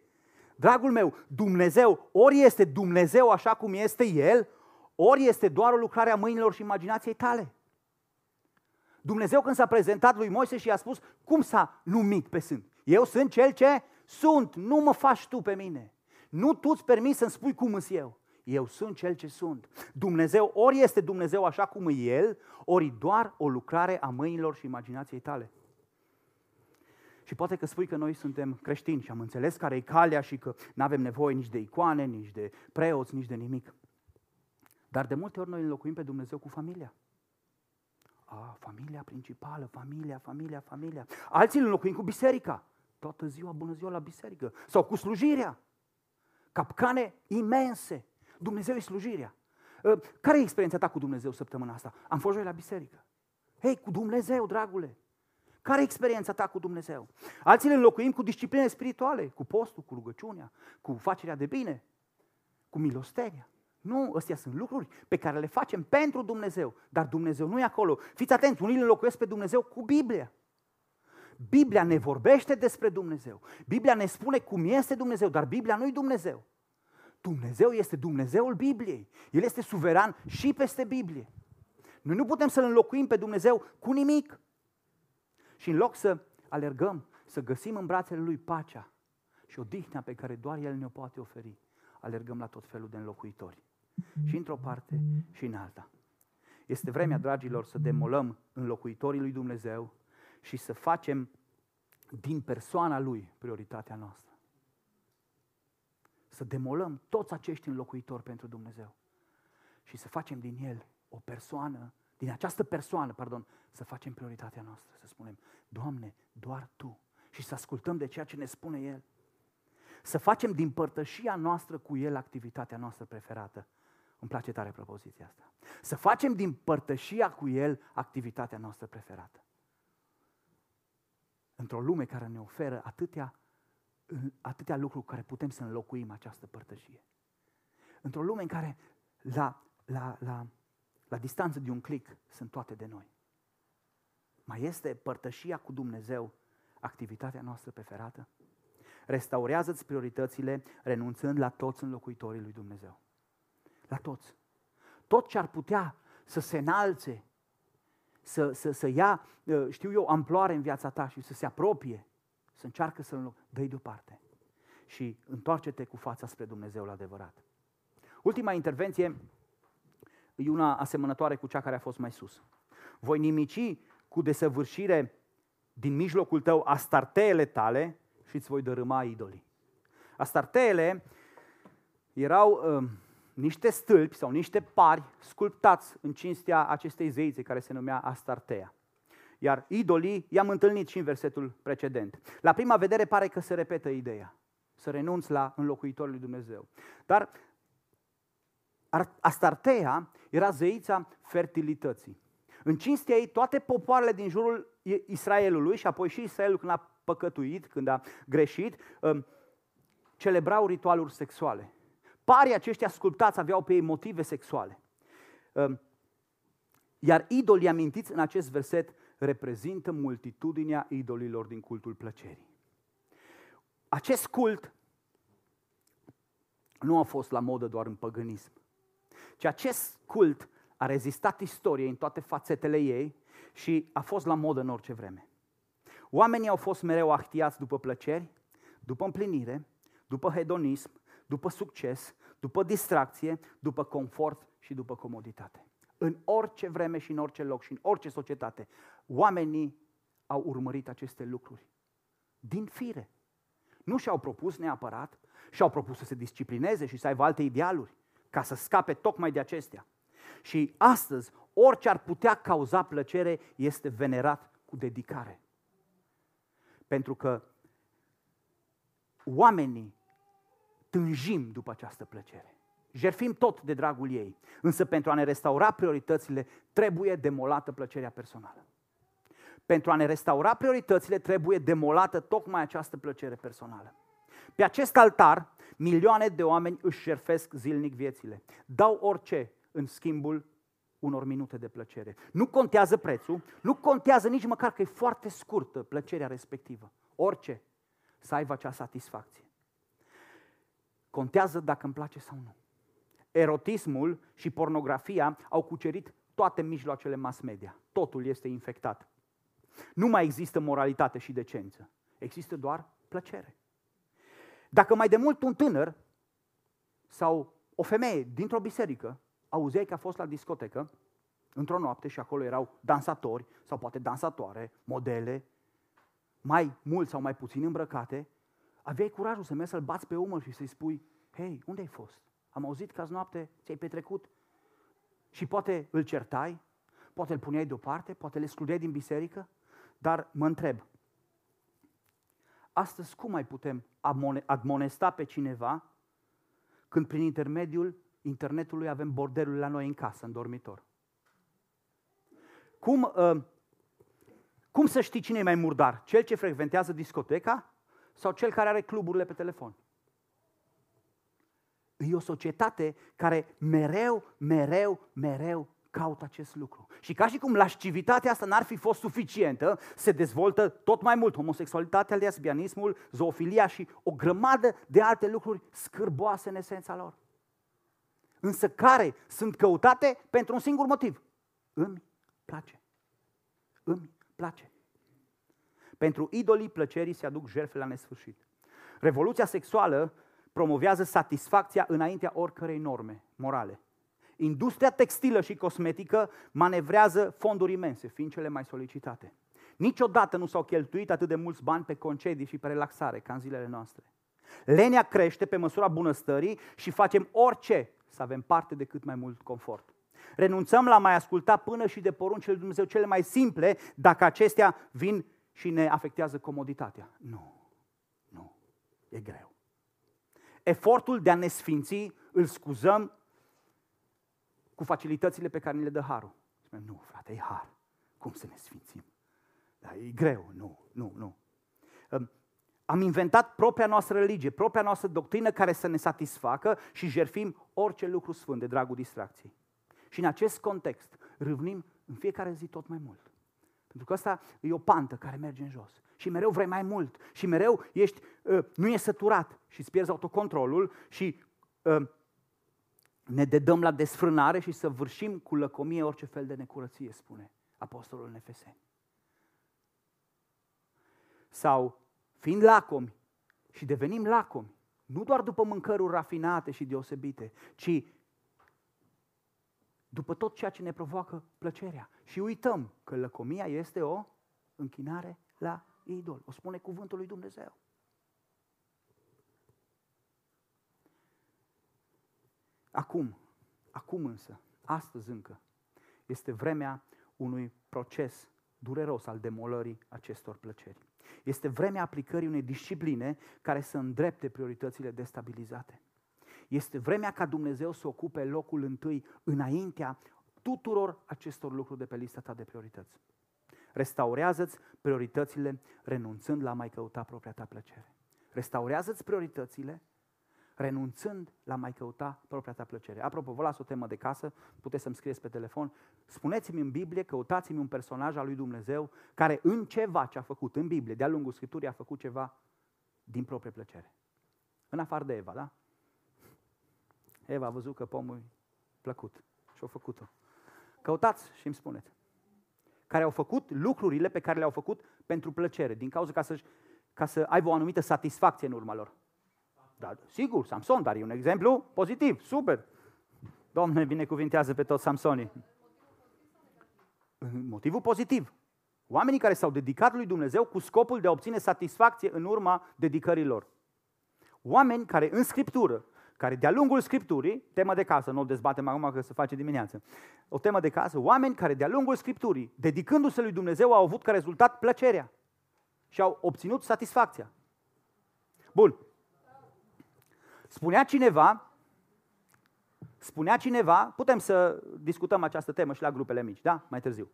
A: Dragul meu, Dumnezeu ori este Dumnezeu așa cum este El, ori este doar o lucrare a mâinilor și imaginației tale. Dumnezeu când s-a prezentat lui Moise și i-a spus, cum s-a numit pe sânt? Eu sunt cel ce sunt, nu mă faci tu pe mine. Nu tu îți permis să-mi spui cum sunt eu eu sunt cel ce sunt. Dumnezeu ori este Dumnezeu așa cum e El, ori doar o lucrare a mâinilor și imaginației tale. Și poate că spui că noi suntem creștini și am înțeles care e calea și că nu avem nevoie nici de icoane, nici de preoți, nici de nimic. Dar de multe ori noi înlocuim pe Dumnezeu cu familia. A, familia principală, familia, familia, familia. Alții îl înlocuim cu biserica. Toată ziua, bună ziua la biserică. Sau cu slujirea. Capcane imense Dumnezeu e slujirea. Ă, care e experiența ta cu Dumnezeu săptămâna asta? Am fost joi la biserică. Hei, cu Dumnezeu, dragule! Care e experiența ta cu Dumnezeu? Alții le înlocuim cu discipline spirituale, cu postul, cu rugăciunea, cu facerea de bine, cu milostenia. Nu, astea sunt lucruri pe care le facem pentru Dumnezeu, dar Dumnezeu nu e acolo. Fiți atenți, unii le înlocuiesc pe Dumnezeu cu Biblia. Biblia ne vorbește despre Dumnezeu. Biblia ne spune cum este Dumnezeu, dar Biblia nu e Dumnezeu. Dumnezeu este Dumnezeul Bibliei. El este suveran și peste Biblie. Noi nu putem să-L înlocuim pe Dumnezeu cu nimic. Și în loc să alergăm, să găsim în brațele Lui pacea și odihnea pe care doar El ne-o poate oferi, alergăm la tot felul de înlocuitori. Și într-o parte și în alta. Este vremea, dragilor, să demolăm înlocuitorii lui Dumnezeu și să facem din persoana Lui prioritatea noastră să demolăm toți acești înlocuitori pentru Dumnezeu și să facem din El o persoană, din această persoană, pardon, să facem prioritatea noastră, să spunem, Doamne, doar Tu și să ascultăm de ceea ce ne spune El. Să facem din părtășia noastră cu El activitatea noastră preferată. Îmi place tare propoziția asta. Să facem din părtășia cu El activitatea noastră preferată. Într-o lume care ne oferă atâtea atâtea lucruri cu care putem să înlocuim această părtășie. Într-o lume în care la, la, la, la distanță de un clic sunt toate de noi. Mai este părtășia cu Dumnezeu activitatea noastră preferată? Restaurează-ți prioritățile renunțând la toți înlocuitorii lui Dumnezeu. La toți. Tot ce ar putea să se înalțe, să, să, să ia, știu eu, amploare în viața ta și să se apropie să încearcă să-l dai deoparte și întoarce-te cu fața spre Dumnezeul adevărat. Ultima intervenție e una asemănătoare cu cea care a fost mai sus. Voi nimici cu desăvârșire din mijlocul tău astarteele tale și îți voi dărâma idolii. Astarteele erau uh, niște stâlpi sau niște pari sculptați în cinstea acestei zeițe care se numea Astartea. Iar idolii i-am întâlnit și în versetul precedent. La prima vedere pare că se repetă ideea, să renunți la înlocuitorul lui Dumnezeu. Dar Astartea era zeița fertilității. În cinstea ei, toate popoarele din jurul Israelului și apoi și Israelul când a păcătuit, când a greșit, um, celebrau ritualuri sexuale. Parii aceștia sculptați aveau pe ei motive sexuale. Um, iar idolii amintiți în acest verset reprezintă multitudinea idolilor din cultul plăcerii. Acest cult nu a fost la modă doar în păgânism, ci acest cult a rezistat istoriei în toate fațetele ei și a fost la modă în orice vreme. Oamenii au fost mereu ahtiați după plăceri, după împlinire, după hedonism, după succes, după distracție, după confort și după comoditate. În orice vreme și în orice loc și în orice societate, oamenii au urmărit aceste lucruri. Din fire. Nu și-au propus neapărat, și-au propus să se disciplineze și să aibă alte idealuri, ca să scape tocmai de acestea. Și astăzi, orice ar putea cauza plăcere este venerat cu dedicare. Pentru că oamenii tânjim după această plăcere. Jerfim tot de dragul ei. Însă pentru a ne restaura prioritățile, trebuie demolată plăcerea personală. Pentru a ne restaura prioritățile, trebuie demolată tocmai această plăcere personală. Pe acest altar, milioane de oameni își șerfesc zilnic viețile. Dau orice în schimbul unor minute de plăcere. Nu contează prețul, nu contează nici măcar că e foarte scurtă plăcerea respectivă. Orice, să aibă acea satisfacție. Contează dacă îmi place sau nu. Erotismul și pornografia au cucerit toate mijloacele mass media. Totul este infectat. Nu mai există moralitate și decență. Există doar plăcere. Dacă mai de mult un tânăr sau o femeie dintr-o biserică auzeai că a fost la discotecă într-o noapte și acolo erau dansatori sau poate dansatoare, modele, mai mult sau mai puțin îmbrăcate, aveai curajul să mergi să-l bați pe umăr și să-i spui, hei, unde ai fost? Am auzit că azi noapte ți-ai petrecut. Și poate îl certai, poate îl puneai deoparte, poate îl excludeai din biserică, dar mă întreb, astăzi cum mai putem admonesta pe cineva când prin intermediul internetului avem bordelul la noi în casă, în dormitor? Cum, uh, cum să știi cine e mai murdar? Cel ce frecventează discoteca sau cel care are cluburile pe telefon? E o societate care mereu, mereu, mereu caută acest lucru. Și ca și cum lascivitatea asta n-ar fi fost suficientă, se dezvoltă tot mai mult homosexualitatea, lesbianismul, zoofilia și o grămadă de alte lucruri scârboase în esența lor. Însă care sunt căutate pentru un singur motiv. Îmi place. Îmi place. Pentru idolii plăcerii se aduc jertfe la nesfârșit. Revoluția sexuală promovează satisfacția înaintea oricărei norme morale. Industria textilă și cosmetică manevrează fonduri imense, fiind cele mai solicitate. Niciodată nu s-au cheltuit atât de mulți bani pe concedii și pe relaxare ca în zilele noastre. Lenea crește pe măsura bunăstării și facem orice să avem parte de cât mai mult confort. Renunțăm la mai asculta până și de poruncile lui Dumnezeu cele mai simple dacă acestea vin și ne afectează comoditatea. Nu, nu, e greu. Efortul de a ne sfinți îl scuzăm cu facilitățile pe care ni le dă Harul. Spune, nu, frate, e Har. Cum să ne sfințim? Da, e greu. Nu, nu, nu. Am inventat propria noastră religie, propria noastră doctrină care să ne satisfacă și jerfim orice lucru sfânt de dragul distracției. Și în acest context râvnim în fiecare zi tot mai mult. Pentru că asta e o pantă care merge în jos. Și mereu vrei mai mult. Și mereu ești, uh, nu e săturat și îți pierzi autocontrolul și uh, ne dedăm la desfrânare și să vârșim cu lăcomie orice fel de necurăție, spune Apostolul în Efeseni. Sau, fiind lacomi și devenim lacomi, nu doar după mâncăruri rafinate și deosebite, ci după tot ceea ce ne provoacă plăcerea. Și uităm că lăcomia este o închinare la idol. O spune cuvântul lui Dumnezeu. Acum, acum însă, astăzi încă, este vremea unui proces dureros al demolării acestor plăceri. Este vremea aplicării unei discipline care să îndrepte prioritățile destabilizate. Este vremea ca Dumnezeu să ocupe locul întâi înaintea tuturor acestor lucruri de pe lista ta de priorități. Restaurează-ți prioritățile renunțând la mai căuta propria ta plăcere. Restaurează-ți prioritățile renunțând la mai căuta propria ta plăcere. Apropo, vă las o temă de casă, puteți să-mi scrieți pe telefon. Spuneți-mi în Biblie, căutați-mi un personaj al lui Dumnezeu care în ceva ce a făcut în Biblie, de-a lungul Scripturii, a făcut ceva din proprie plăcere. În afară de Eva, da? Eva a văzut că pomul plăcut și a făcut-o. Căutați și îmi spuneți. Care au făcut lucrurile pe care le-au făcut pentru plăcere, din cauza ca, să ca să aibă o anumită satisfacție în urma lor. Da, sigur, Samson, dar e un exemplu pozitiv, super. Doamne, binecuvintează pe toți Samsonii. Motivul pozitiv. Oamenii care s-au dedicat lui Dumnezeu cu scopul de a obține satisfacție în urma dedicărilor. Oameni care în Scriptură, care de-a lungul Scripturii, temă de casă, nu o dezbatem acum că se face dimineață, o temă de casă, oameni care de-a lungul Scripturii, dedicându-se lui Dumnezeu, au avut ca rezultat plăcerea și au obținut satisfacția. Bun. Spunea cineva, spunea cineva, putem să discutăm această temă și la grupele mici, da? Mai târziu.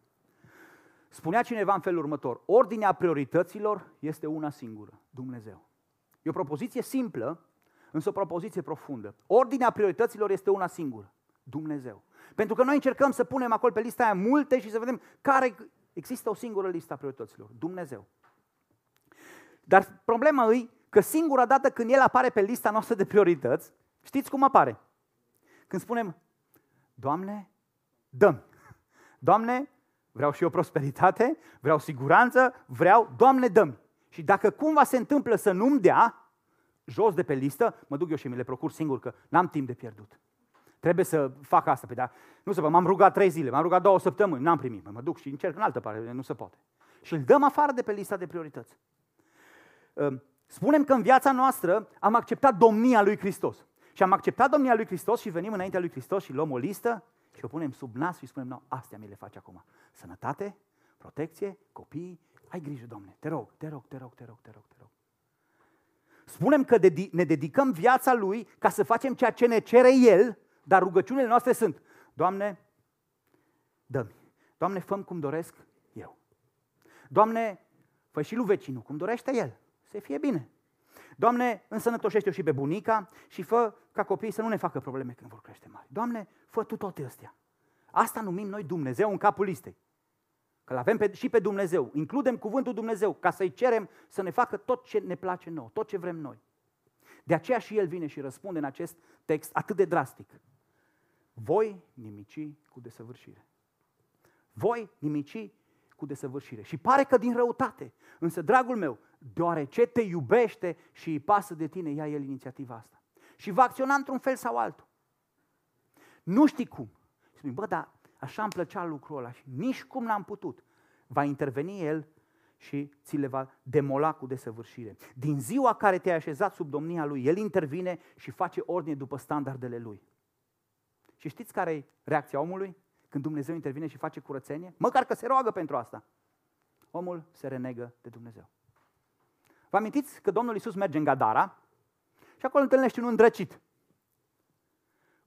A: Spunea cineva în felul următor, ordinea priorităților este una singură, Dumnezeu. E o propoziție simplă, însă o propoziție profundă. Ordinea priorităților este una singură, Dumnezeu. Pentru că noi încercăm să punem acolo pe lista aia multe și să vedem care există o singură listă a priorităților, Dumnezeu. Dar problema e că singura dată când el apare pe lista noastră de priorități, știți cum apare? Când spunem, Doamne, dăm. Doamne, vreau și eu prosperitate, vreau siguranță, vreau, Doamne, dăm. Și dacă cumva se întâmplă să nu-mi dea, jos de pe listă, mă duc eu și mi le procur singur, că n-am timp de pierdut. Trebuie să fac asta. Pe păi da, nu se poate. M-am rugat trei zile, m-am rugat două săptămâni, n-am primit. Mă duc și încerc în altă parte, nu se poate. Și îl dăm afară de pe lista de priorități. Spunem că în viața noastră am acceptat domnia lui Hristos. Și am acceptat domnia lui Hristos și venim înaintea lui Hristos și luăm o listă și o punem sub nas și spunem, nu, astea mi le faci acum. Sănătate, protecție, copii, ai grijă, Domne, te rog, te rog, te rog, te rog, te rog, te rog. Spunem că ne dedicăm viața Lui ca să facem ceea ce ne cere El, dar rugăciunile noastre sunt, Doamne, dă-mi. Doamne, făm cum doresc eu. Doamne, fă și lui vecinul cum dorește el să fie bine. Doamne, însănătoșește-o și pe bunica și fă ca copiii să nu ne facă probleme când vor crește mari. Doamne, fă tu toate astea. Asta numim noi Dumnezeu în capul listei. Că l-avem pe, și pe Dumnezeu. Includem cuvântul Dumnezeu ca să-i cerem să ne facă tot ce ne place nouă, tot ce vrem noi. De aceea și el vine și răspunde în acest text atât de drastic. Voi nimici cu desăvârșire. Voi nimici cu desăvârșire. Și pare că din răutate. Însă, dragul meu, deoarece te iubește și îi pasă de tine, ia el inițiativa asta. Și va acționa într-un fel sau altul. Nu știi cum. Și spui, bă, dar așa îmi plăcea lucrul ăla și nici cum n-am putut. Va interveni el și ți le va demola cu desăvârșire. Din ziua care te-ai așezat sub domnia lui, el intervine și face ordine după standardele lui. Și știți care e reacția omului când Dumnezeu intervine și face curățenie? Măcar că se roagă pentru asta. Omul se renegă de Dumnezeu. Vă amintiți că Domnul Iisus merge în Gadara și acolo întâlnește un îndrăcit.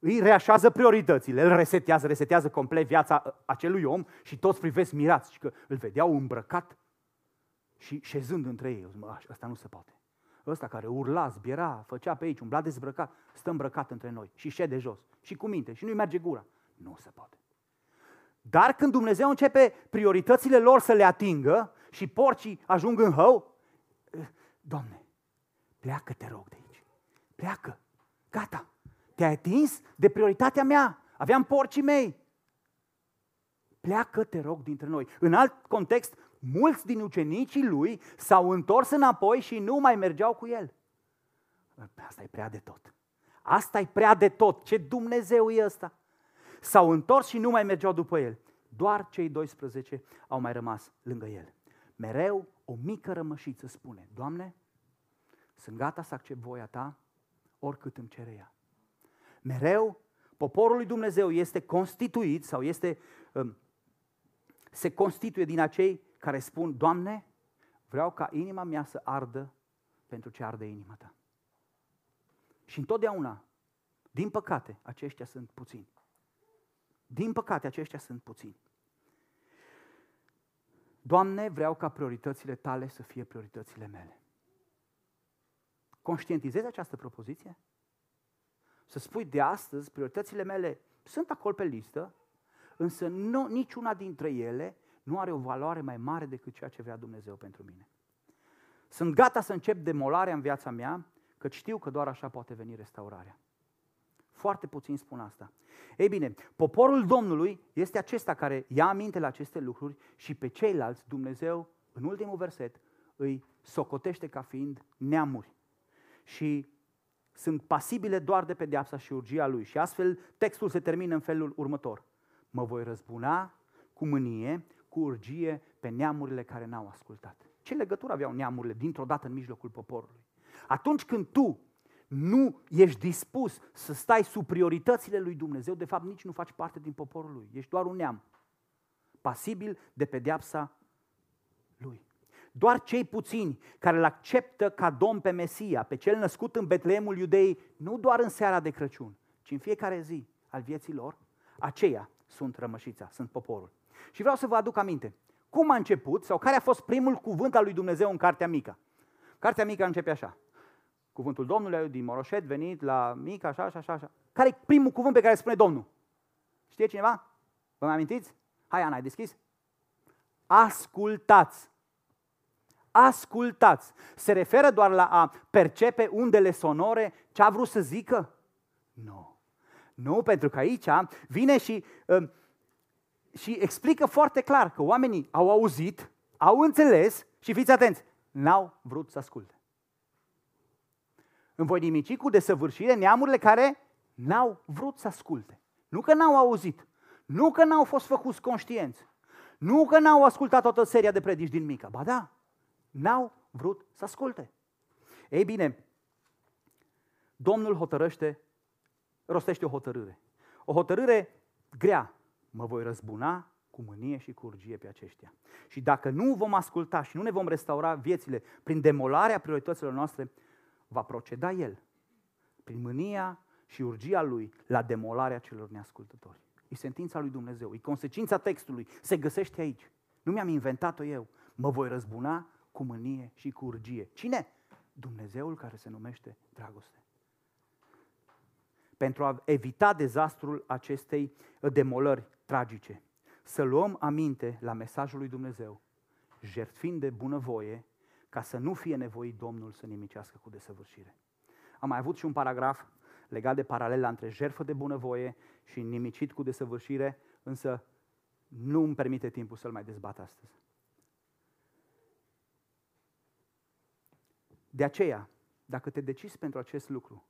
A: Îi reașează prioritățile, îl resetează, resetează complet viața acelui om și toți privesc mirați și că îl vedeau îmbrăcat și șezând între ei. Mă, asta nu se poate. Ăsta care urla, zbiera, făcea pe aici, umbla dezbrăcat, stă îmbrăcat între noi și șede jos și cu minte și nu-i merge gura. Nu se poate. Dar când Dumnezeu începe prioritățile lor să le atingă și porcii ajung în hău, Doamne, pleacă, te rog, de aici. Pleacă. Gata. Te-ai atins de prioritatea mea. Aveam porcii mei. Pleacă, te rog, dintre noi. În alt context, mulți din ucenicii lui s-au întors înapoi și nu mai mergeau cu el. Asta e prea de tot. Asta e prea de tot. Ce Dumnezeu e ăsta? S-au întors și nu mai mergeau după el. Doar cei 12 au mai rămas lângă el. Mereu o mică rămășiță spune, Doamne, sunt gata să accept voia Ta oricât îmi cere ea. Mereu Poporul lui Dumnezeu este constituit sau este, um, se constituie din acei care spun, Doamne, vreau ca inima mea să ardă pentru ce arde inima ta. Și întotdeauna, din păcate, aceștia sunt puțini. Din păcate, aceștia sunt puțini. Doamne, vreau ca prioritățile tale să fie prioritățile mele. Conștientizezi această propoziție? Să spui de astăzi, prioritățile mele sunt acolo pe listă, însă nu, niciuna dintre ele nu are o valoare mai mare decât ceea ce vrea Dumnezeu pentru mine. Sunt gata să încep demolarea în viața mea, că știu că doar așa poate veni restaurarea. Foarte puțin spun asta. Ei bine, poporul Domnului este acesta care ia aminte la aceste lucruri și pe ceilalți Dumnezeu, în ultimul verset, îi socotește ca fiind neamuri. Și sunt pasibile doar de pedeapsa și urgia lui. Și astfel textul se termină în felul următor. Mă voi răzbuna cu mânie, cu urgie pe neamurile care n-au ascultat. Ce legătură aveau neamurile dintr-o dată în mijlocul poporului? Atunci când tu nu ești dispus să stai sub prioritățile lui Dumnezeu, de fapt nici nu faci parte din poporul lui. Ești doar un neam, pasibil de pedeapsa lui. Doar cei puțini care îl acceptă ca domn pe Mesia, pe cel născut în Betleemul Iudei, nu doar în seara de Crăciun, ci în fiecare zi al vieții lor, aceia sunt rămășița, sunt poporul. Și vreau să vă aduc aminte, cum a început sau care a fost primul cuvânt al lui Dumnezeu în Cartea Mică. Cartea Mică începe așa. Cuvântul Domnului din Moroșet venit la Mică, așa, așa, așa. Care e primul cuvânt pe care spune Domnul? Știe cineva? Vă mai amintiți? Hai, Ana, ai deschis? Ascultați! Ascultați! Se referă doar la a percepe undele sonore ce a vrut să zică? Nu. Nu, pentru că aici vine și uh, și explică foarte clar că oamenii au auzit, au înțeles și fiți atenți, n-au vrut să asculte. În voi nimici cu desăvârșire neamurile care n-au vrut să asculte. Nu că n-au auzit, nu că n-au fost făcuți conștienți, nu că n-au ascultat toată seria de predici din mică, ba da, n-au vrut să asculte. Ei bine, Domnul hotărăște, rostește o hotărâre. O hotărâre grea, mă voi răzbuna cu mânie și cu urgie pe aceștia. Și dacă nu vom asculta și nu ne vom restaura viețile prin demolarea priorităților noastre, va proceda El prin mânia și urgia Lui la demolarea celor neascultători. E sentința lui Dumnezeu, e consecința textului, se găsește aici. Nu mi-am inventat-o eu. Mă voi răzbuna cu mânie și cu urgie. Cine? Dumnezeul care se numește dragoste pentru a evita dezastrul acestei demolări tragice. Să luăm aminte la mesajul lui Dumnezeu, jertfind de bunăvoie, ca să nu fie nevoit Domnul să nimicească cu desăvârșire. Am mai avut și un paragraf legat de paralela între jertfă de bunăvoie și nimicit cu desăvârșire, însă nu îmi permite timpul să-l mai dezbat astăzi. De aceea, dacă te decizi pentru acest lucru,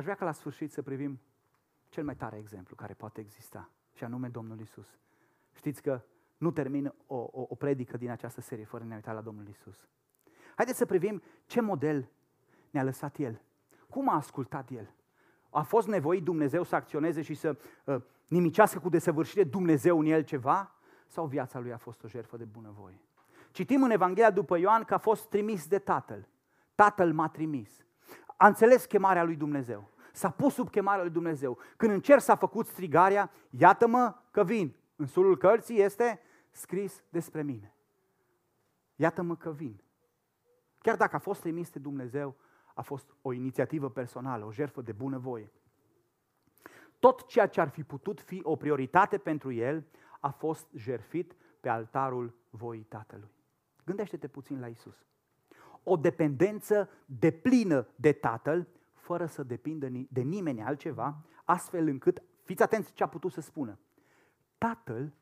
A: Aș vrea ca la sfârșit să privim cel mai tare exemplu care poate exista, și anume Domnul Isus. Știți că nu termin o, o, o predică din această serie fără ne uita la Domnul Isus. Haideți să privim ce model ne-a lăsat El. Cum a ascultat El? A fost nevoit Dumnezeu să acționeze și să uh, nimicească cu desăvârșire Dumnezeu în El ceva? Sau viața Lui a fost o jertfă de bunăvoie? Citim în Evanghelia după Ioan că a fost trimis de Tatăl. Tatăl m-a trimis a înțeles chemarea lui Dumnezeu. S-a pus sub chemarea lui Dumnezeu. Când în cer s-a făcut strigarea, iată-mă că vin. În sulul cărții este scris despre mine. Iată-mă că vin. Chiar dacă a fost trimis de Dumnezeu, a fost o inițiativă personală, o jertfă de bunăvoie. Tot ceea ce ar fi putut fi o prioritate pentru el a fost jerfit pe altarul voii Tatălui. Gândește-te puțin la Isus o dependență deplină de Tatăl, fără să depindă de nimeni altceva, astfel încât, fiți atenți ce a putut să spună, Tatăl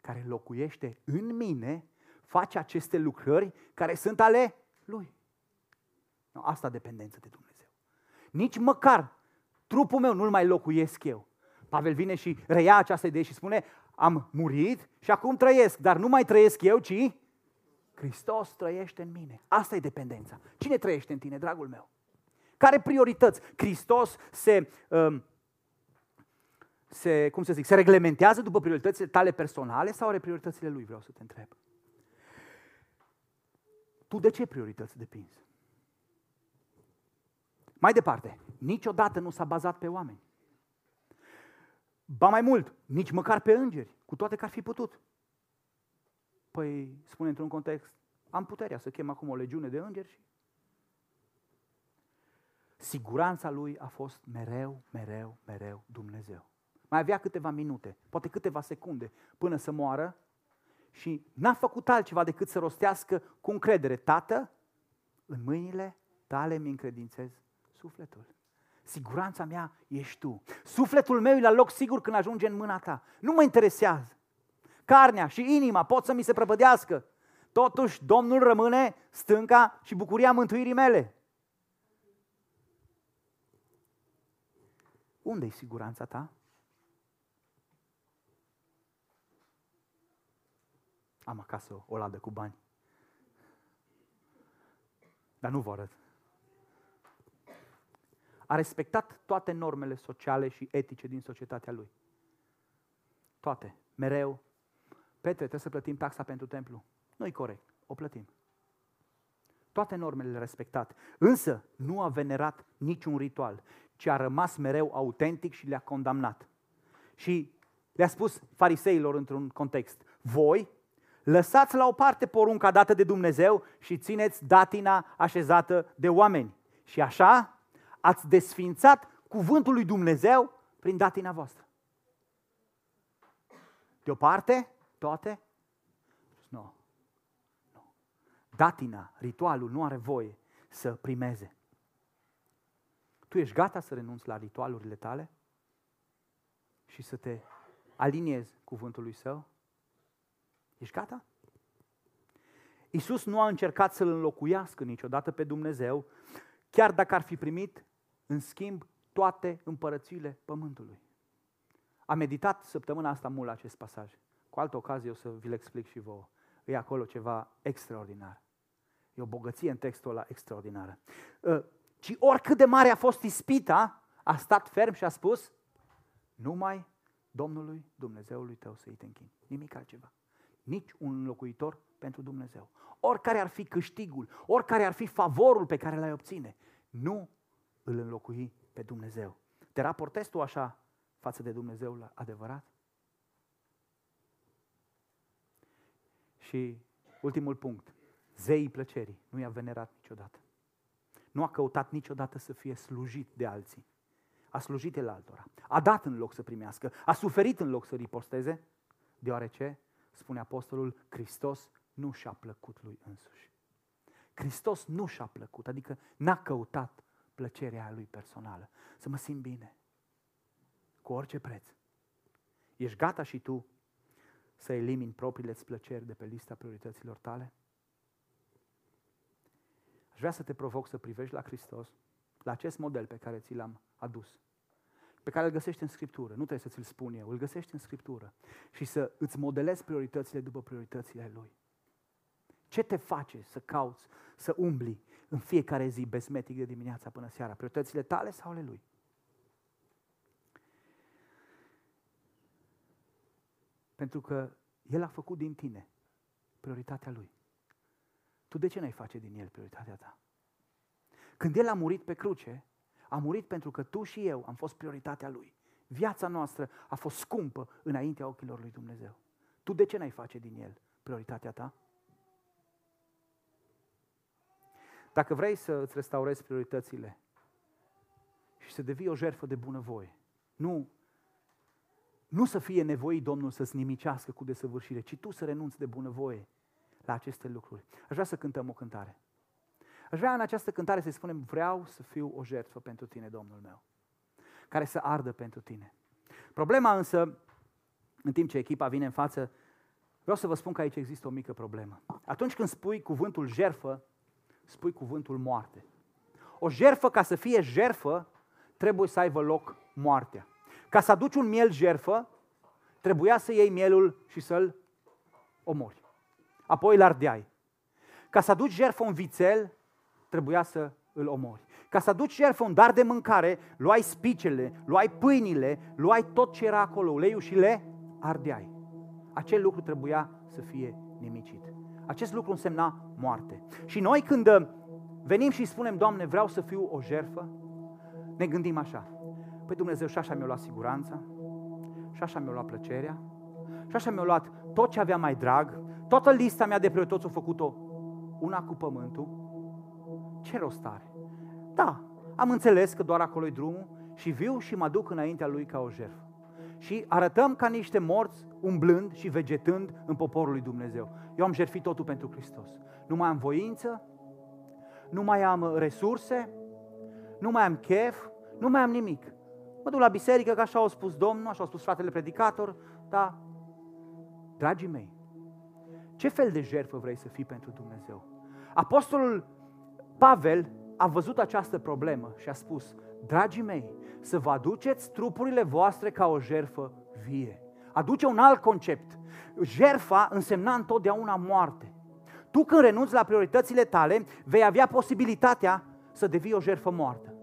A: care locuiește în mine face aceste lucrări care sunt ale Lui. No, asta dependență de Dumnezeu. Nici măcar trupul meu nu-l mai locuiesc eu. Pavel vine și reia această idee și spune, am murit și acum trăiesc, dar nu mai trăiesc eu, ci Hristos trăiește în mine. Asta e dependența. Cine trăiește în tine, dragul meu? Care priorități? Hristos se, um, se, cum să zic, se reglementează după prioritățile tale personale sau are prioritățile lui, vreau să te întreb. Tu de ce priorități depinzi? Mai departe, niciodată nu s-a bazat pe oameni. Ba mai mult, nici măcar pe îngeri, cu toate că ar fi putut. Păi, spune într-un context, am puterea să chem acum o legiune de îngeri și... Siguranța lui a fost mereu, mereu, mereu Dumnezeu. Mai avea câteva minute, poate câteva secunde, până să moară și n-a făcut altceva decât să rostească cu încredere, Tată, în mâinile tale mi încredințez sufletul. Siguranța mea ești tu. Sufletul meu e la loc sigur când ajunge în mâna ta. Nu mă interesează. Carnea și inima pot să mi se prăpădească. Totuși, Domnul rămâne stânca și bucuria mântuirii mele. Unde e siguranța ta? Am acasă o ladă cu bani. Dar nu vă arăt. A respectat toate normele sociale și etice din societatea lui. Toate. Mereu. Petre, trebuie să plătim taxa pentru templu. Nu-i corect. O plătim. Toate normele le respectat. Însă nu a venerat niciun ritual, ci a rămas mereu autentic și le-a condamnat. Și le-a spus fariseilor într-un context, voi lăsați la o parte porunca dată de Dumnezeu și țineți datina așezată de oameni. Și așa ați desfințat cuvântul lui Dumnezeu prin datina voastră. De o parte, toate? Nu. nu. Datina, ritualul, nu are voie să primeze. Tu ești gata să renunți la ritualurile tale și să te aliniezi cuvântului său? Ești gata? Iisus nu a încercat să-L înlocuiască niciodată pe Dumnezeu, chiar dacă ar fi primit, în schimb, toate împărățiile pământului. Am meditat săptămâna asta mult la acest pasaj. Cu altă ocazie o să vi-l explic și vouă. E acolo ceva extraordinar. E o bogăție în textul ăla extraordinară. Ă, ci oricât de mare a fost ispita, a stat ferm și a spus, numai Domnului Dumnezeului tău să-i te închini. Nimic altceva nici un locuitor pentru Dumnezeu. Oricare ar fi câștigul, oricare ar fi favorul pe care l-ai obține, nu îl înlocui pe Dumnezeu. Te raportezi tu așa față de Dumnezeu adevărat? Și ultimul punct, zeii plăcerii, nu i-a venerat niciodată. Nu a căutat niciodată să fie slujit de alții. A slujit el altora. A dat în loc să primească. A suferit în loc să riposteze, deoarece spune apostolul, Hristos nu și-a plăcut lui însuși. Hristos nu și-a plăcut, adică n-a căutat plăcerea lui personală. Să mă simt bine, cu orice preț. Ești gata și tu să elimini propriile plăceri de pe lista priorităților tale? Aș vrea să te provoc să privești la Hristos, la acest model pe care ți l-am adus pe care îl găsești în Scriptură. Nu trebuie să ți-l spun eu, îl găsești în Scriptură. Și să îți modelezi prioritățile după prioritățile Lui. Ce te face să cauți, să umbli în fiecare zi besmetic de dimineața până seara? Prioritățile tale sau ale Lui? Pentru că El a făcut din tine prioritatea Lui. Tu de ce n-ai face din El prioritatea ta? Când El a murit pe cruce, a murit pentru că tu și eu am fost prioritatea Lui. Viața noastră a fost scumpă înaintea ochilor lui Dumnezeu. Tu de ce n-ai face din El prioritatea ta? Dacă vrei să îți restaurezi prioritățile și să devii o jertfă de bunăvoie, nu, nu să fie nevoie Domnul să-ți nimicească cu desăvârșire, ci tu să renunți de bunăvoie la aceste lucruri. Aș vrea să cântăm o cântare. Aș vrea în această cântare să spunem, vreau să fiu o jertfă pentru tine, Domnul meu, care să ardă pentru tine. Problema însă, în timp ce echipa vine în față, vreau să vă spun că aici există o mică problemă. Atunci când spui cuvântul jertfă, spui cuvântul moarte. O jertfă, ca să fie jertfă, trebuie să aibă loc moartea. Ca să aduci un miel jertfă, trebuia să iei mielul și să-l omori. Apoi îl ardeai. Ca să aduci jertfă un vițel, trebuia să îl omori. Ca să aduci jertfă un dar de mâncare, luai spicele, luai pâinile, luai tot ce era acolo, uleiul și le ardeai. Acel lucru trebuia să fie nimicit. Acest lucru însemna moarte. Și noi când uh, venim și spunem, Doamne, vreau să fiu o jertfă, ne gândim așa. Păi Dumnezeu și așa mi-a luat siguranța, și așa mi-a luat plăcerea, și așa mi-a luat tot ce avea mai drag, toată lista mea de priorități a făcut-o una cu pământul. Ce rost are? Da, am înțeles că doar acolo e drumul și viu și mă duc înaintea lui ca o jertfă. Și arătăm ca niște morți, umblând și vegetând în poporul lui Dumnezeu. Eu am jertfit totul pentru Hristos. Nu mai am voință, nu mai am resurse, nu mai am chef, nu mai am nimic. Mă duc la biserică, că așa au spus Domnul, așa au spus fratele predicator, dar, dragii mei, ce fel de jertfă vrei să fii pentru Dumnezeu? Apostolul Pavel a văzut această problemă și a spus, dragii mei, să vă aduceți trupurile voastre ca o jertfă vie. Aduce un alt concept. Jerfa însemna întotdeauna moarte. Tu când renunți la prioritățile tale, vei avea posibilitatea să devii o jertfă moartă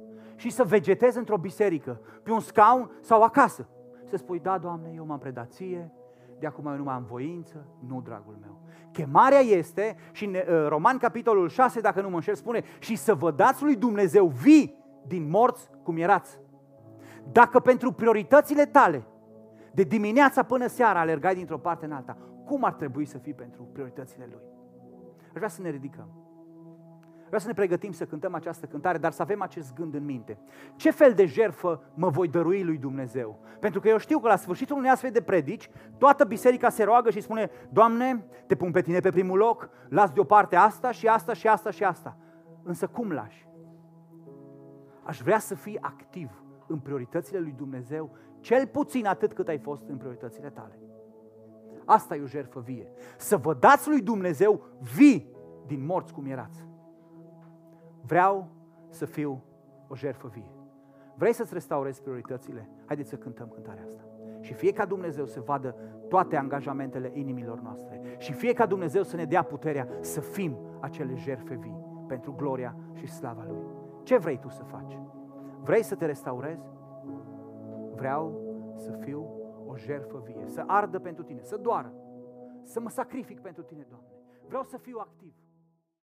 A: și să vegetezi într-o biserică, pe un scaun sau acasă. Să spui, da, Doamne, eu m-am predat ție, de acum eu nu mai am voință, nu, dragul meu. Chemarea este, și în uh, Roman capitolul 6, dacă nu mă înșel, spune, și să vă dați lui Dumnezeu vii din morți cum erați. Dacă pentru prioritățile tale, de dimineața până seara, alergai dintr-o parte în alta, cum ar trebui să fii pentru prioritățile Lui? Aș vrea să ne ridicăm. Vreau să ne pregătim să cântăm această cântare, dar să avem acest gând în minte. Ce fel de jerfă mă voi dărui lui Dumnezeu? Pentru că eu știu că la sfârșitul unei astfel de predici, toată biserica se roagă și spune, Doamne, te pun pe tine pe primul loc, las deoparte asta și asta și asta și asta. Însă cum lași? Aș vrea să fii activ în prioritățile lui Dumnezeu, cel puțin atât cât ai fost în prioritățile tale. Asta e o jertfă vie. Să vă dați lui Dumnezeu vii din morți cum erați. Vreau să fiu o jertfă vie. Vrei să-ți restaurezi prioritățile? Haideți să cântăm cântarea asta. Și fie ca Dumnezeu să vadă toate angajamentele inimilor noastre. Și fie ca Dumnezeu să ne dea puterea să fim acele jertfe vii pentru gloria și slava Lui. Ce vrei tu să faci? Vrei să te restaurezi? Vreau să fiu o jertfă vie, să ardă pentru tine, să doară, să mă sacrific pentru tine, Doamne. Vreau să fiu activ.